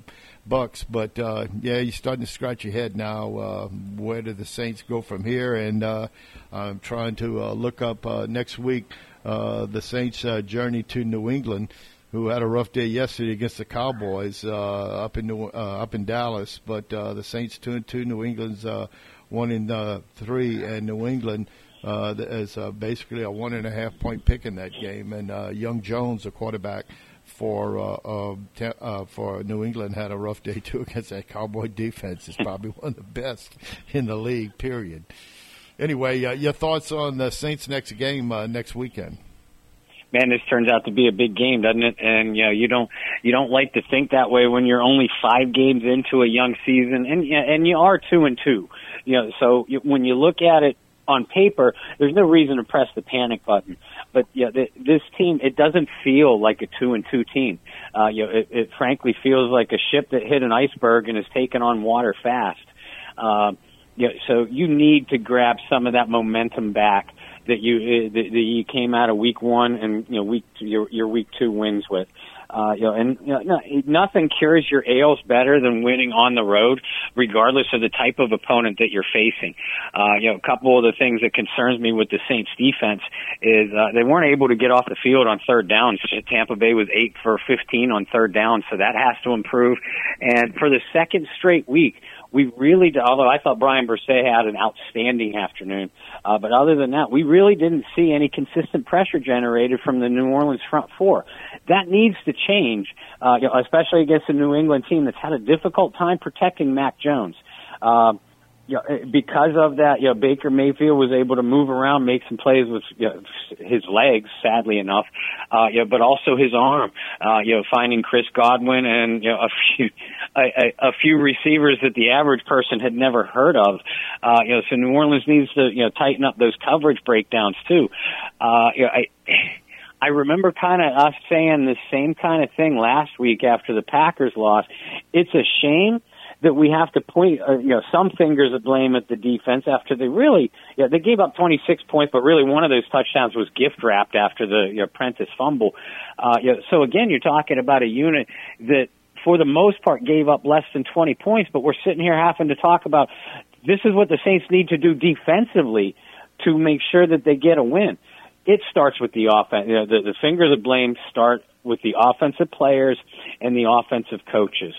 S2: Bucks. But uh, yeah, you're starting to scratch your head now. Uh, where do the Saints go from here? And uh, I'm trying to uh, look up uh, next week uh, the Saints' uh, journey to New England. Who had a rough day yesterday against the Cowboys uh, up in New, uh, up in Dallas? But uh, the Saints two and two, New England's uh, one and uh, three, and New England uh, as uh, basically a one and a half point pick in that game. And uh, Young Jones, the quarterback for uh, uh, te- uh, for New England, had a rough day too against that Cowboy defense. It's probably one of the best in the league. Period. Anyway, uh, your thoughts on the Saints' next game uh, next weekend?
S8: Man, this turns out to be a big game, doesn't it? And you know, you don't you don't like to think that way when you're only five games into a young season, and and you are two and two. You know, so when you look at it on paper, there's no reason to press the panic button. But yeah, the, this team it doesn't feel like a two and two team. Uh, you know, it, it frankly feels like a ship that hit an iceberg and is taken on water fast. Uh, you know, so you need to grab some of that momentum back that you uh, that, you came out of week one and you know week your your week two wins with. Uh, you know, and you know, nothing cures your ails better than winning on the road, regardless of the type of opponent that you're facing. Uh, you know, a couple of the things that concerns me with the Saints defense is uh, they weren't able to get off the field on third down. Tampa Bay was eight for 15 on third down, so that has to improve. And for the second straight week, we really, although I thought Bryan Bresee had an outstanding afternoon, uh, but other than that, we really didn't see any consistent pressure generated from the New Orleans front four. That needs to change, uh, especially against a New England team that's had a difficult time protecting Mac Jones. Uh, you know, eh, because of that, you know, Baker Mayfield was able to move around, make some plays with you know, his legs, sadly enough, uh, you know, but also his arm. Uh, you know, finding Chris Godwin and you know a few a, a, a few receivers that the average person had never heard of. Uh, you know, so New Orleans needs to you know tighten up those coverage breakdowns too. Uh, you know, I. I remember kind of us saying the same kind of thing last week after the Packers lost. It's a shame that we have to point, uh, you know, some fingers of blame at the defense after they really, yeah, they gave up 26 points, but really one of those touchdowns was gift wrapped after the you know, Prentice fumble. Uh, you know, so again, you're talking about a unit that, for the most part, gave up less than 20 points, but we're sitting here having to talk about this is what the Saints need to do defensively to make sure that they get a win. It starts with the offense. You know, the, the fingers of blame start with the offensive players and the offensive coaches.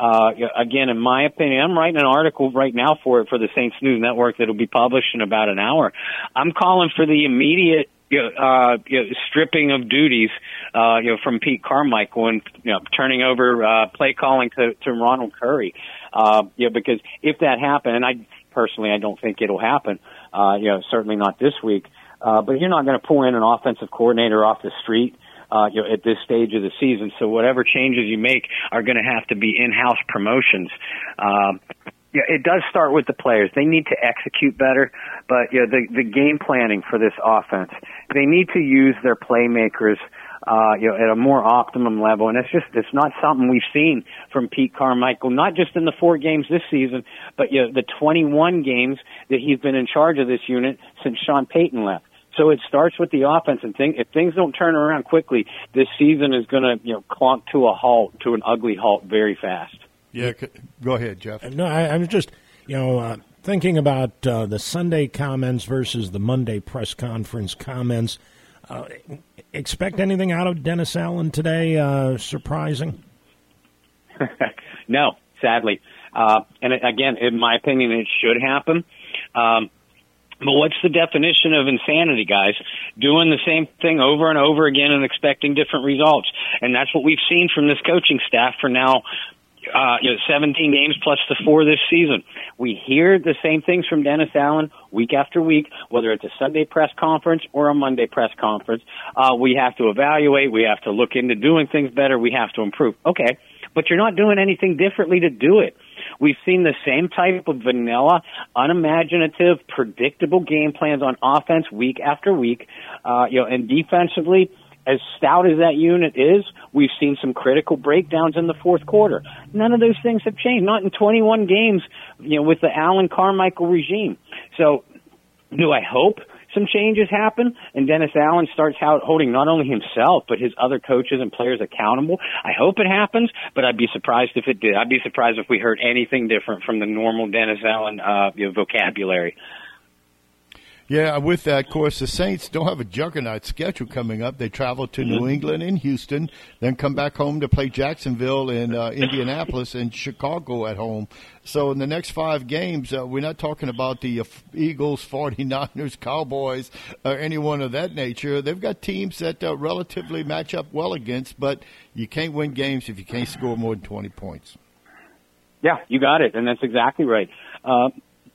S8: Uh, again, in my opinion, I'm writing an article right now for it for the Saints News Network that'll be published in about an hour. I'm calling for the immediate uh, you know, stripping of duties, uh, you know, from Pete Carmichael and you know, turning over uh, play calling to, to Ronald Curry. Uh, you know, because if that happened, and I personally I don't think it'll happen. Uh, you know, certainly not this week. Uh, but you're not going to pull in an offensive coordinator off the street. Uh, you know, at this stage of the season, so whatever changes you make are going to have to be in-house promotions. Um, yeah, it does start with the players. They need to execute better, but yeah, the the game planning for this offense, they need to use their playmakers uh, you know, at a more optimum level. And it's just, it's not something we've seen from Pete Carmichael, not just in the four games this season, but you know, the 21 games that he's been in charge of this unit since Sean Payton left. So it starts with the offense, and thing, if things don't turn around quickly, this season is going to you know clunk to a halt, to an ugly halt, very fast.
S2: Yeah, go ahead, Jeff.
S3: No, I, I was just you know uh, thinking about uh, the Sunday comments versus the Monday press conference comments. Uh, expect anything out of Dennis Allen today? Uh, surprising?
S8: no, sadly. Uh, and again, in my opinion, it should happen. Um, but what's the definition of insanity, guys? Doing the same thing over and over again and expecting different results. And that's what we've seen from this coaching staff for now uh, you know, 17 games plus the four this season. We hear the same things from Dennis Allen week after week, whether it's a Sunday press conference or a Monday press conference. Uh, we have to evaluate. We have to look into doing things better. We have to improve. Okay. But you're not doing anything differently to do it. We've seen the same type of vanilla, unimaginative, predictable game plans on offense week after week. Uh, you know, and defensively, as stout as that unit is, we've seen some critical breakdowns in the fourth quarter. None of those things have changed, not in 21 games, you know, with the Allen Carmichael regime. So, do I hope some changes happen and Dennis Allen starts out holding not only himself but his other coaches and players accountable. I hope it happens, but I'd be surprised if it did. I'd be surprised if we heard anything different from the normal Dennis Allen uh, you know, vocabulary.
S2: Yeah, with that, of course, the Saints don't have a juggernaut schedule coming up. They travel to New mm-hmm. England and Houston, then come back home to play Jacksonville and uh, Indianapolis and Chicago at home. So in the next five games, uh, we're not talking about the uh, Eagles, 49ers, Cowboys, or anyone of that nature. They've got teams that uh, relatively match up well against, but you can't win games if you can't score more than 20 points.
S8: Yeah, you got it, and that's exactly right. Uh,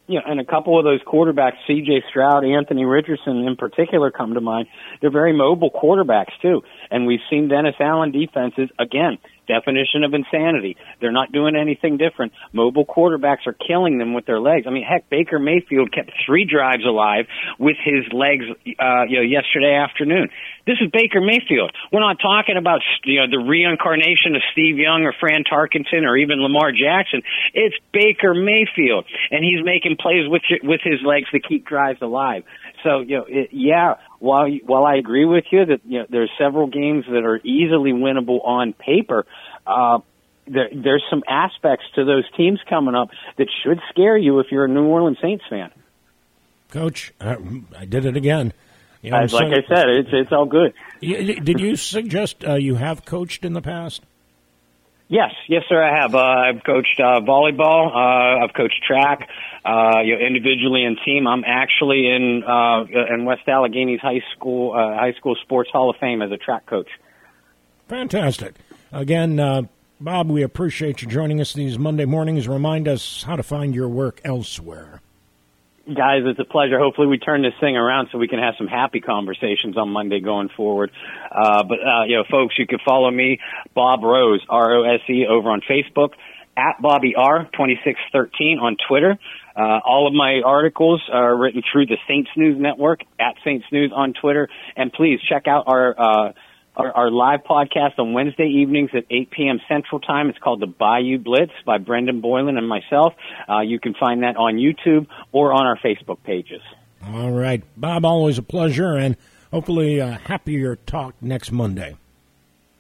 S8: you know, and a couple of those quarterbacks, C.J. Stroud, Anthony Richardson in particular, come to mind. They're very mobile quarterbacks too, and we've seen Dennis Allen defenses again Definition of insanity. They're not doing anything different. Mobile quarterbacks are killing them with their legs. I mean, heck, Baker Mayfield kept three drives alive with his legs, uh, you know, yesterday afternoon. This is Baker Mayfield. We're not talking about, you know, the reincarnation of Steve Young or Fran Tarkenton or even Lamar Jackson. It's Baker Mayfield, and he's making plays with with his legs to keep drives alive. So, you know, it, yeah, while while I agree with you that you know there's several games that are easily winnable on paper, uh, there, there's some aspects to those teams coming up that should scare you if you're a New Orleans Saints fan.
S3: Coach, I, I did it again.
S8: You know, like so, I said, it's it's all good.
S3: Did you suggest uh, you have coached in the past?
S8: Yes, yes, sir. I have. Uh, I've coached uh, volleyball. Uh, I've coached track. Uh, you know, individually and team. I'm actually in uh, in West Allegheny's high school uh, high school sports hall of fame as a track coach.
S3: Fantastic. Again, uh, Bob, we appreciate you joining us these Monday mornings. Remind us how to find your work elsewhere
S8: guys, it's a pleasure. Hopefully, we turn this thing around so we can have some happy conversations on Monday going forward. Uh, but uh, you know, folks, you can follow me, Bob Rose, R O S E, over on Facebook, at Bobby R twenty six thirteen on Twitter. Uh, all of my articles are written through the Saints News Network at Saints News on Twitter, and please check out our uh, our, our live podcast on Wednesday evenings at 8 p.m. Central Time. It's called the Bayou Blitz by Brendan Boylan and myself. Uh, you can find that on YouTube or on our Facebook pages.
S3: All right. Bob, always a pleasure, and hopefully a happier talk next Monday.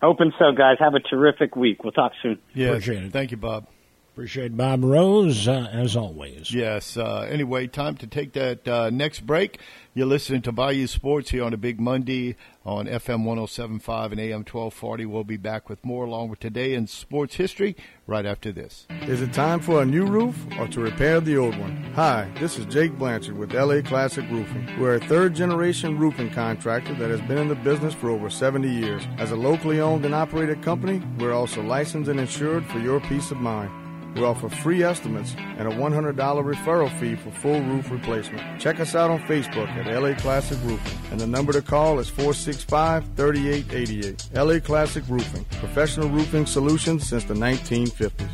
S8: Hoping so, guys. Have a terrific week. We'll talk soon.
S2: Yeah, Appreciate it. Thank you, Bob.
S3: Appreciate Bob Rose, uh, as always.
S2: Yes. Uh, anyway, time to take that uh, next break. You're listening to Bayou Sports here on a big Monday on FM 1075 and AM 1240. We'll be back with more along with today in sports history right after this.
S9: Is it time for a new roof or to repair the old one? Hi, this is Jake Blanchard with LA Classic Roofing. We're a third generation roofing contractor that has been in the business for over 70 years. As a locally owned and operated company, we're also licensed and insured for your peace of mind. We offer free estimates and a $100 referral fee for full roof replacement. Check us out on Facebook at LA Classic Roofing, and the number to call is 465 3888. LA Classic Roofing, professional roofing solutions since the 1950s.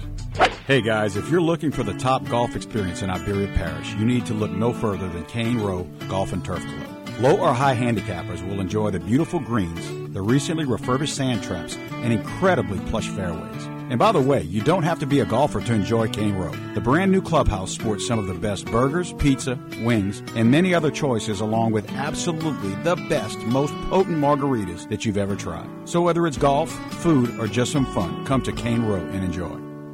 S10: Hey guys, if you're looking for the top golf experience in Iberia Parish, you need to look no further than Cane Row Golf and Turf Club. Low or high handicappers will enjoy the beautiful greens, the recently refurbished sand traps, and incredibly plush fairways. And by the way, you don't have to be a golfer to enjoy Cane Row. The brand new clubhouse sports some of the best burgers, pizza, wings, and many other choices, along with absolutely the best, most potent margaritas that you've ever tried. So whether it's golf, food, or just some fun, come to Cane Row and enjoy.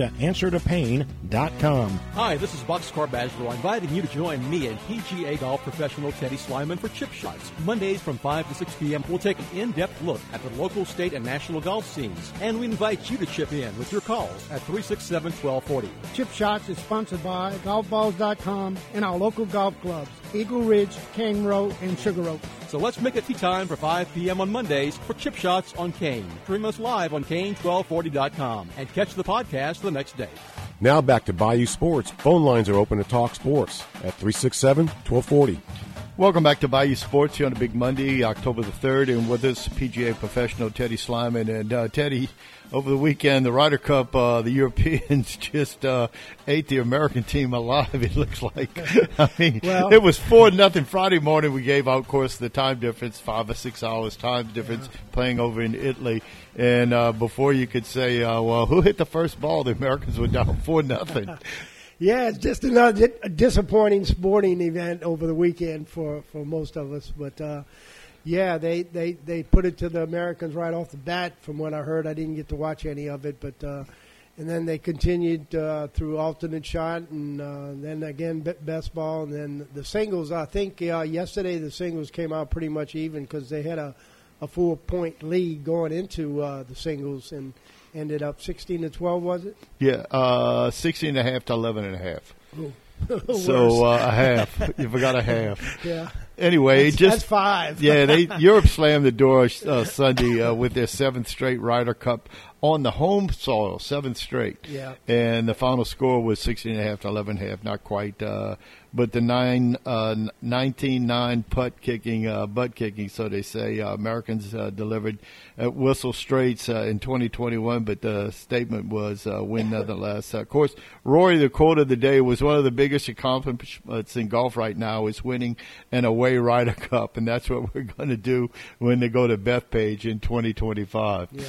S3: to answertopain.com.
S11: Hi, this is Boxcar Badgerow, inviting you to join me and PGA golf professional Teddy Slyman for Chip Shots. Mondays from 5 to 6 p.m., we'll take an in-depth look at the local, state, and national golf scenes. And we invite you to chip in with your calls at 367-1240.
S12: Chip Shots is sponsored by GolfBalls.com and our local golf clubs, Eagle Ridge, Cane Row, and Sugar Oak.
S11: So let's make it tea time for 5 p.m. on Mondays for Chip Shots on Kane. Stream us live on Kane1240.com and catch the podcast the next day.
S1: Now back to Bayou Sports. Phone lines are open to talk sports at 367 1240.
S2: Welcome back to Bayou Sports here on a big Monday, October the 3rd, and with us, PGA professional Teddy Slyman. And uh, Teddy, over the weekend, the Ryder Cup, uh, the Europeans just uh, ate the American team alive. It looks like. I mean,
S12: Well-
S2: it was four nothing Friday morning. We gave out, of course, the time difference, five or six hours time difference, playing over in Italy. And uh, before you could say, uh, well, who hit the first ball? The Americans were down four nothing.
S12: Yeah, it's just another di- disappointing sporting event over the weekend for, for most of us. But uh, yeah, they, they, they put it to the Americans right off the bat. From what I heard, I didn't get to watch any of it, but uh, and then they continued uh, through alternate shot, and uh, then again be- best ball, and then the singles. I think uh, yesterday the singles came out pretty much even because they had a a four point lead going into uh, the singles and ended up sixteen to twelve. Was it?
S2: Yeah, uh, 16 and a half to 11 and a half.
S12: Ooh.
S2: So uh, a half. You forgot a half.
S12: Yeah.
S2: Anyway,
S12: That's-
S2: just
S12: that's five.
S2: yeah, they Europe slammed the door uh, Sunday uh, with their seventh straight Ryder Cup on the home soil, seventh straight.
S12: Yeah.
S2: And the final score was 16 and a half to 11 and a half, not quite. But the nine, uh, 19-9 putt kicking, uh, butt kicking, so they say, uh, Americans uh, delivered at Whistle Straits uh, in 2021, but the statement was uh, win nonetheless. Uh, of course, Rory, the quote of the day was one of the biggest accomplishments in golf right now is winning an away Ryder Cup, and that's what we're going to do when they go to Bethpage in 2025.
S12: Yeah.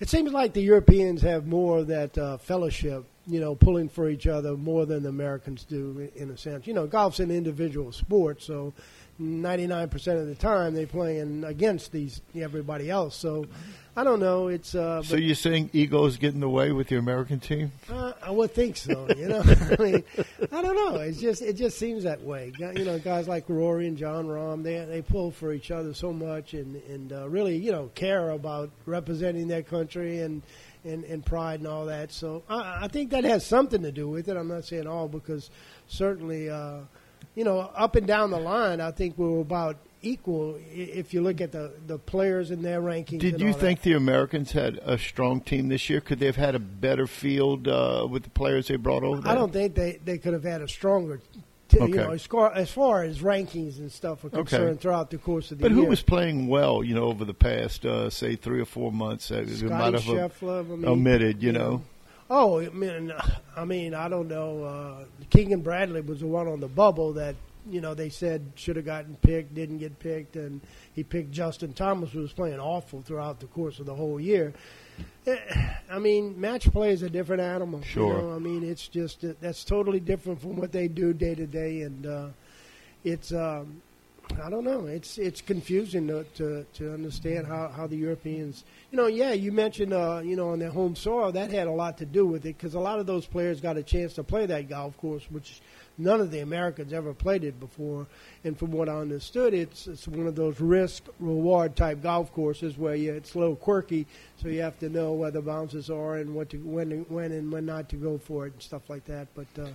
S12: It seems like the Europeans have more of that uh, fellowship, you know, pulling for each other more than the Americans do, in, a sense. You know, golf's an individual sport, so 99% of the time they're playing against these everybody else. So I don't know. It's uh,
S2: So you're saying egos get in the way with the American team?
S12: Uh, I would think so. You know, I mean, I don't know. It's just it just seems that way. You know, guys like Rory and Jon Rahm, they they pull for each other so much and and uh, really you know care about representing their country and. And, and pride and all that. So I, I think that has something to do with it. I'm not saying all because certainly, uh, you know, up and down the line, I think we were about equal if you look at the, the players in their rankings.
S2: Did you
S12: all that.
S2: think the Americans had a strong team this year? Could they have had a better field uh, with the players they brought over? There?
S12: I don't think they, they could have had a stronger, t-
S2: Okay.
S12: you know, as far, as far as rankings and stuff are
S2: Okay.
S12: concerned throughout the course of the
S2: But
S12: year.
S2: who was playing well, you know, over the past, uh, say, three or four months?
S12: Scotty Scheffler, I mean,
S2: omitted, you know.
S12: know. Oh, I mean, I mean, I don't know. Uh, Keegan Bradley was the one on the bubble that you know they said should have gotten picked, didn't get picked, and he picked Justin Thomas, who was playing awful throughout the course of the whole year. Eh, I mean, match play is a different animal.
S2: Sure.
S12: You know? I mean, it's just uh, that's totally different from what they do day to day, and uh, it's. Um, I don't know. It's it's confusing to, to to understand how how the Europeans. You know, yeah, you mentioned uh, you know on their home soil that had a lot to do with it because a lot of those players got a chance to play that golf course, which none of the Americans ever played it before. And from what I understood, it's it's one of those risk reward type golf courses where you, it's a little quirky, so you have to know where the bounces are and what to when when and when not to go for it and stuff like that. But uh,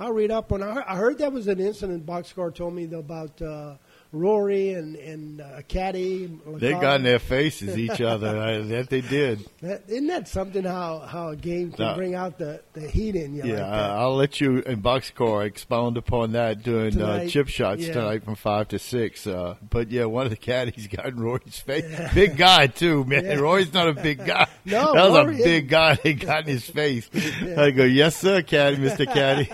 S12: I'll read up on. I I heard there was an incident. Boxcar told me about. Uh, Rory and and uh, Caddy.
S2: They got in their faces each other. I, that they did.
S12: Isn't that something? How how a game can
S2: No.
S12: bring out the, the heat in you?
S2: Yeah,
S12: like?
S2: I'll let you in box Boxcar expound upon that during uh, chip shots
S12: yeah.
S2: tonight from five to six. Uh, but yeah, one of the caddies got in Roy's face. Big guy too, man.
S12: Yeah.
S2: Roy's not a big guy.
S12: No,
S2: that was
S12: Rory
S2: a big guy. They got in his face. I go, yes, sir, caddy, Mister Caddy.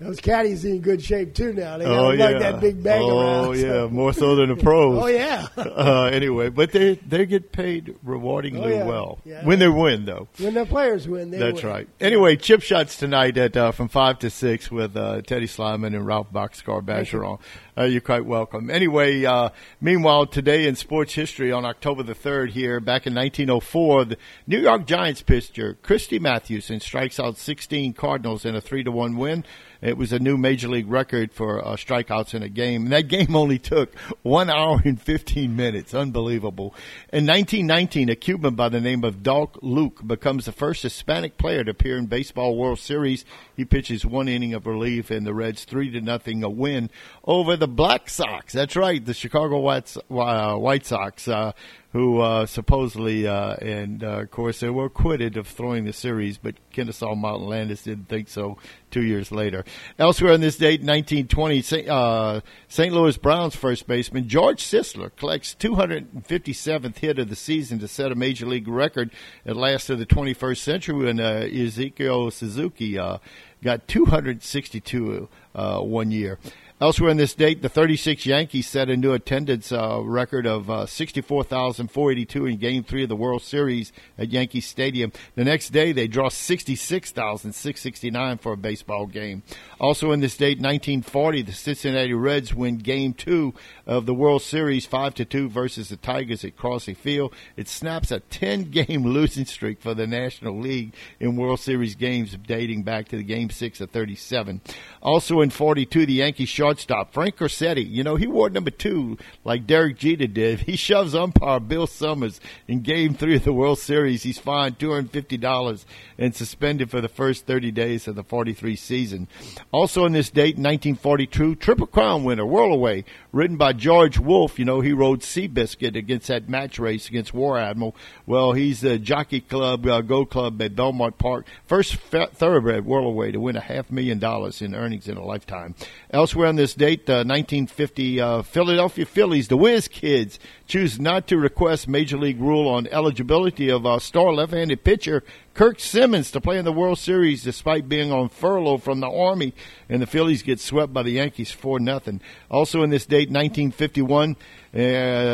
S12: Those caddies in good shape too now. They
S2: oh yeah,
S12: that big bag
S2: oh
S12: around.
S2: yeah,
S12: so-
S2: more so than the pros.
S12: Oh, yeah.
S2: uh, anyway, but they they get paid rewardingly
S12: Oh, yeah.
S2: well
S12: Yeah.
S2: when they win, though.
S12: When the players win, they
S2: That's
S12: win.
S2: right. Anyway, chip shots tonight at uh, from five to six with uh, Teddy Slyman and Ralph Boxcar Bergeron. Uh, you're quite welcome. Anyway, uh, meanwhile, today in sports history on October the third, here back in 1904, the New York Giants pitcher Christy Mathewson strikes out 16 Cardinals in a three to one win. It was a new major league record for uh, strikeouts in a game. And that game only took one hour and 15 minutes. Unbelievable. In 1919, a Cuban by the name of Dolf Luque becomes the first Hispanic player to appear in Baseball World Series. He pitches one inning of relief and the Reds three to nothing a win over the Black Sox. That's right, the Chicago White, uh, White Sox. Uh, who uh, supposedly, uh, and uh, of course, they were acquitted of throwing the series, but Kennesaw Mountain Landis didn't think so two years later. Elsewhere on this date, 1920, St. Uh, St. Louis Browns first baseman George Sisler collects 257th hit of the season to set a major league record at last of the 21st century when uh, Ichiro Suzuki uh, got 262 uh, one year. Elsewhere in this date, the 36 Yankees set a new attendance uh, record of uh, 64,482 in Game 3 of the World Series at Yankee Stadium. The next day, they draw 66,669 for a baseball game. Also in this date, 1940, the Cincinnati Reds win Game 2 of the World Series 5 to 2 versus the Tigers at Crosley Field. It snaps a 10-game losing streak for the National League in World Series games dating back to the Game 6 of 37. Also in 42, the Yankees shortstop Frank Crosetti, you know, he wore number 2 like Derek Jeter did. He shoves umpire Bill Summers in Game 3 of the World Series. He's fined $250 and suspended for the first 30 days of the 43 season. Also on this date, 1942, Triple Crown winner, Whirlaway, written by George Woolf. You know, he rode Seabiscuit against that match race against War Admiral. Well, he's the Jockey Club, uh, Go Club at Belmont Park. First thoroughbred Whirlaway to win a half million dollars in earnings in a lifetime. Elsewhere on this date, uh, 1950, uh, Philadelphia Phillies, the Whiz Kids, choose not to request Major League rule on eligibility of uh, star left-handed pitcher Curt Simmons to play in the World Series despite being on furlough from the Army, and the Phillies get swept by the Yankees for nothing. Also in this date, 1951, uh,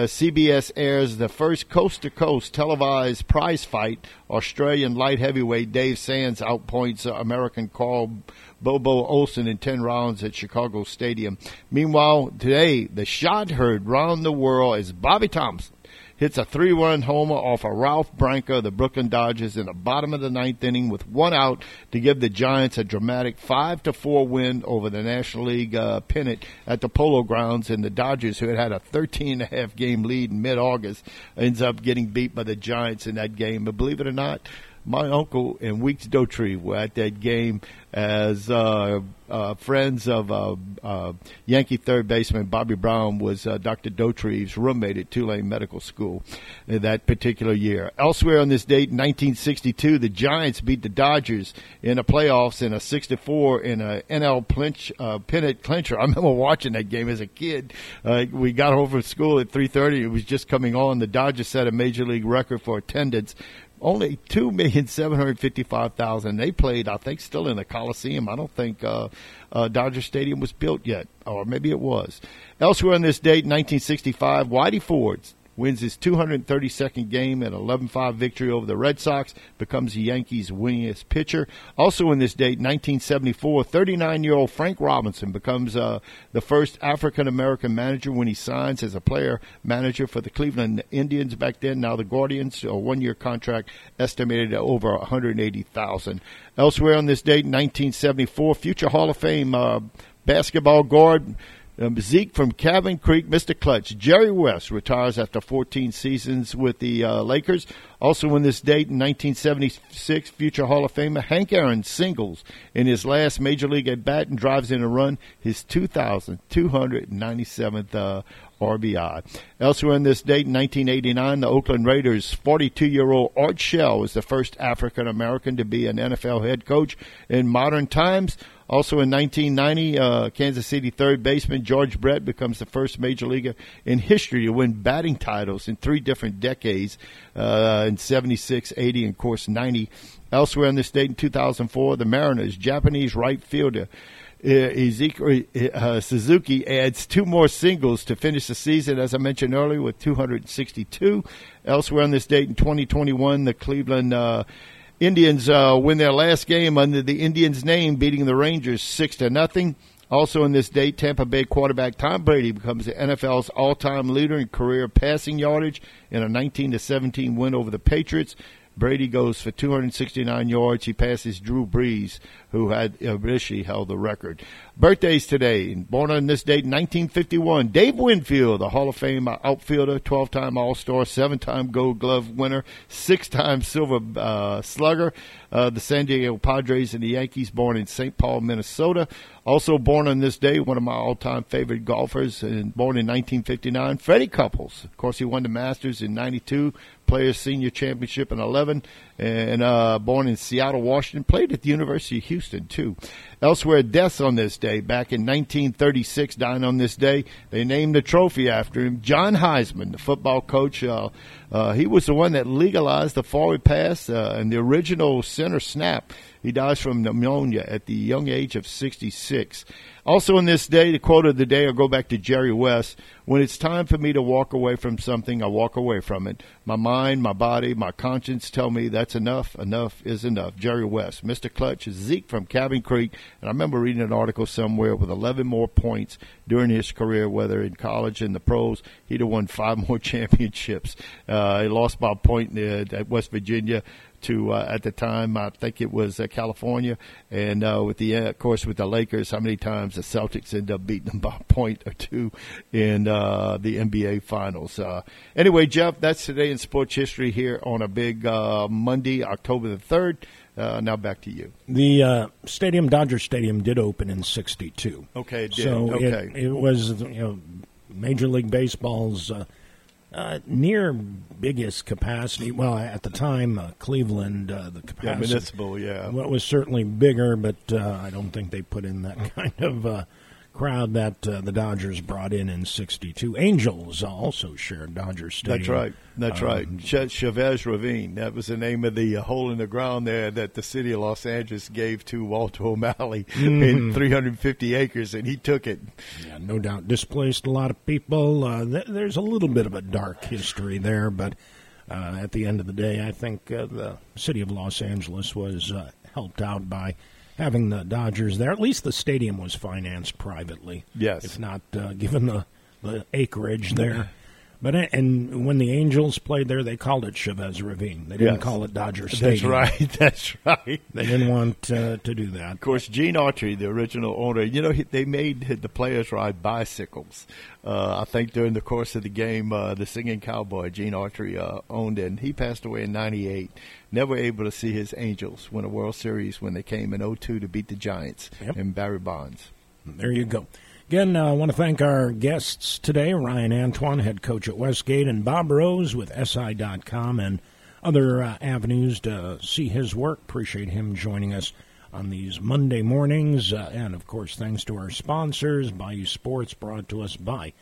S2: CBS airs the first coast-to-coast televised prize fight. Australian light heavyweight Dave Sands outpoints American Carl Bobo Olson in 10 rounds at Chicago Stadium. Meanwhile, today, the shot heard round the world is Bobby Thomson hits a three-run homer off of Ralph Branca of the Brooklyn Dodgers in the bottom of the ninth inning with one out to give the Giants a dramatic five to four win over the National League uh, pennant at the Polo Grounds. And the Dodgers, who had had a 13 and a half game lead in mid-August, ends up getting beat by the Giants in that game. But believe it or not, my uncle and Weeks Dotree were at that game as uh, uh, friends of uh, uh, Yankee third baseman Bobby Brown was uh, Dr. Dotree's roommate at Tulane Medical School that particular year. Elsewhere on this date, 1962, the Giants beat the Dodgers in the playoffs in a 64 in a NL plinch, uh, pennant clincher. I remember watching that game as a kid. We got home from school at 3:30. It was just coming on. The Dodgers set a major league record for attendance only two million seven hundred fifty-five thousand. They played, I think, still in the Coliseum. I don't think uh, uh, Dodger Stadium was built yet, or maybe it was. Elsewhere on this date, 1965, Whitey Ford wins his 232nd game at 11-5 victory over the Red Sox, becomes the Yankees' winningest pitcher. Also in this date, 1974, 39-year-old Frank Robinson becomes uh, the first African American manager when he signs as a player manager for the Cleveland Indians back then. Now the Guardians, a one-year contract estimated at over 180,000. Elsewhere on this date, 1974, future Hall of Fame uh, basketball guard. Um, Zeke from Cabin Creek, Mr. Clutch. Jerry West retires after 14 seasons with the uh, Lakers. Also, in this date in 1976, future Hall of Famer Hank Aaron singles in his last major league at bat and drives in a run his 2,297th uh, RBI. Elsewhere in this date, in 1989, the Oakland Raiders' 42-year-old Art Shell was the first African American to be an NFL head coach in modern times. Also in 1990, uh, Kansas City third baseman George Brett becomes the first major leaguer in history to win batting titles in three different decades uh, in 76, 80, and of course 90. Elsewhere in the state in 2004, the Mariners' Japanese right fielder uh, Ichiro uh, Suzuki adds two more singles to finish the season, as I mentioned earlier, with 262. Elsewhere on this date in 2021, the Cleveland uh, Indians uh, win their last game under the Indians' name, beating the Rangers six to nothing. Also, in this date, Tampa Bay quarterback Tom Brady becomes the NFL's all-time leader in career passing yardage in a 19 to 17 win over the Patriots. Brady goes for 269 yards. He passes Drew Brees, who had initially held the record. Birthdays today. Born on this date, 1951, Dave Winfield, the Hall of Fame outfielder, 12-time All-Star, seven-time Gold Glove winner, six-time Silver uh, Slugger. Uh, the San Diego Padres and the Yankees, born in St. Paul, Minnesota. Also born on this day, one of my all-time favorite golfers, and born in 1959, Freddie Couples. Of course, he won the Masters in '92, Players Senior Championship in 11, and uh, born in Seattle, Washington. Played at the University of Houston too. Elsewhere, deaths on this day. Back in 1936, dying on this day, they named the trophy after him. John Heisman, the football coach. Uh, uh, he was the one that legalized the forward pass uh, and the original center snap. He dies from pneumonia at the young age of 66. Also, in this day, the quote of the day, I'll go back to Jerry West. When it's time for me to walk away from something, I walk away from it. My mind, my body, my conscience tell me that's enough. Enough is enough. Jerry West. Mr. Clutch Zeke from Cabin Creek. And I remember reading an article somewhere with 11 more points during his career, whether in college and the pros, he'd have won five more championships. Uh, he lost by a point at West Virginia to uh, at the time I think it was uh, California, and uh, with the uh, of course with the Lakers, how many times the Celtics end up beating them by a point or two in uh, the NBA Finals. Uh, anyway, Jeff, that's today in sports history here on a big Monday, October the third. now back to you.
S3: The stadium, Dodger Stadium, did open in '62.
S2: Okay, it
S3: so
S2: okay.
S3: It, it, was you know Major League Baseball's uh, near biggest capacity. Well, at the time, uh, Cleveland, uh, the capacity.
S2: Yeah, municipal, yeah.
S3: Well, it was certainly bigger, but uh, I don't think they put in that kind of uh, crowd that uh, the Dodgers brought in in '62. Angels also shared Dodger Stadium.
S2: That's right. That's um, right. Ch- Chavez Ravine. That was the name of the uh, hole in the ground there that the city of Los Angeles gave to Walter O'Malley mm-hmm. in 350 acres, and he took it.
S3: Yeah, no doubt. Displaced a lot of people. Uh, th- there's a little bit of a dark history there, but uh, at the end of the day, I think uh, the city of Los Angeles was uh, helped out by having the Dodgers there. At least the stadium was financed privately.
S2: Yes.
S3: If not uh, given the, the acreage there. But and when the Angels played there, they called it Chavez Ravine. They didn't
S2: yes.
S3: call it Dodger Stadium.
S2: That's right. That's right.
S3: They didn't want uh, to do that.
S2: Of course, Gene Autry, the original owner, you know, he, they made the players ride bicycles. Uh, I think during the course of the game, uh, the singing cowboy Gene Autry uh, owned it. And he passed away in '98. Never able to see his Angels win a World Series when they came in 02 to beat the Giants
S3: yep.
S2: and Barry Bonds.
S3: There you go. Again, uh, I want to thank our guests today Ryan Antoine, head coach at Westgate, and Bob Rose with SI.com and other uh, avenues to see his work. Appreciate him joining us on these Monday mornings. Uh, and, of course, thanks to our sponsors, Bayou Sports, brought to us by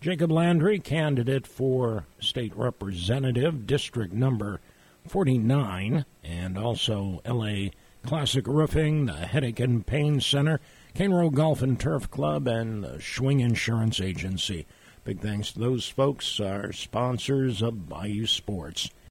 S3: Jacob Landry, candidate for state representative, district number 49, and also LA Classic Roofing, the Headache and Pain Center, Cane Row Golf and Turf Club, and the Schwing Insurance Agency. Big thanks to those folks, our sponsors of Bayou Sports.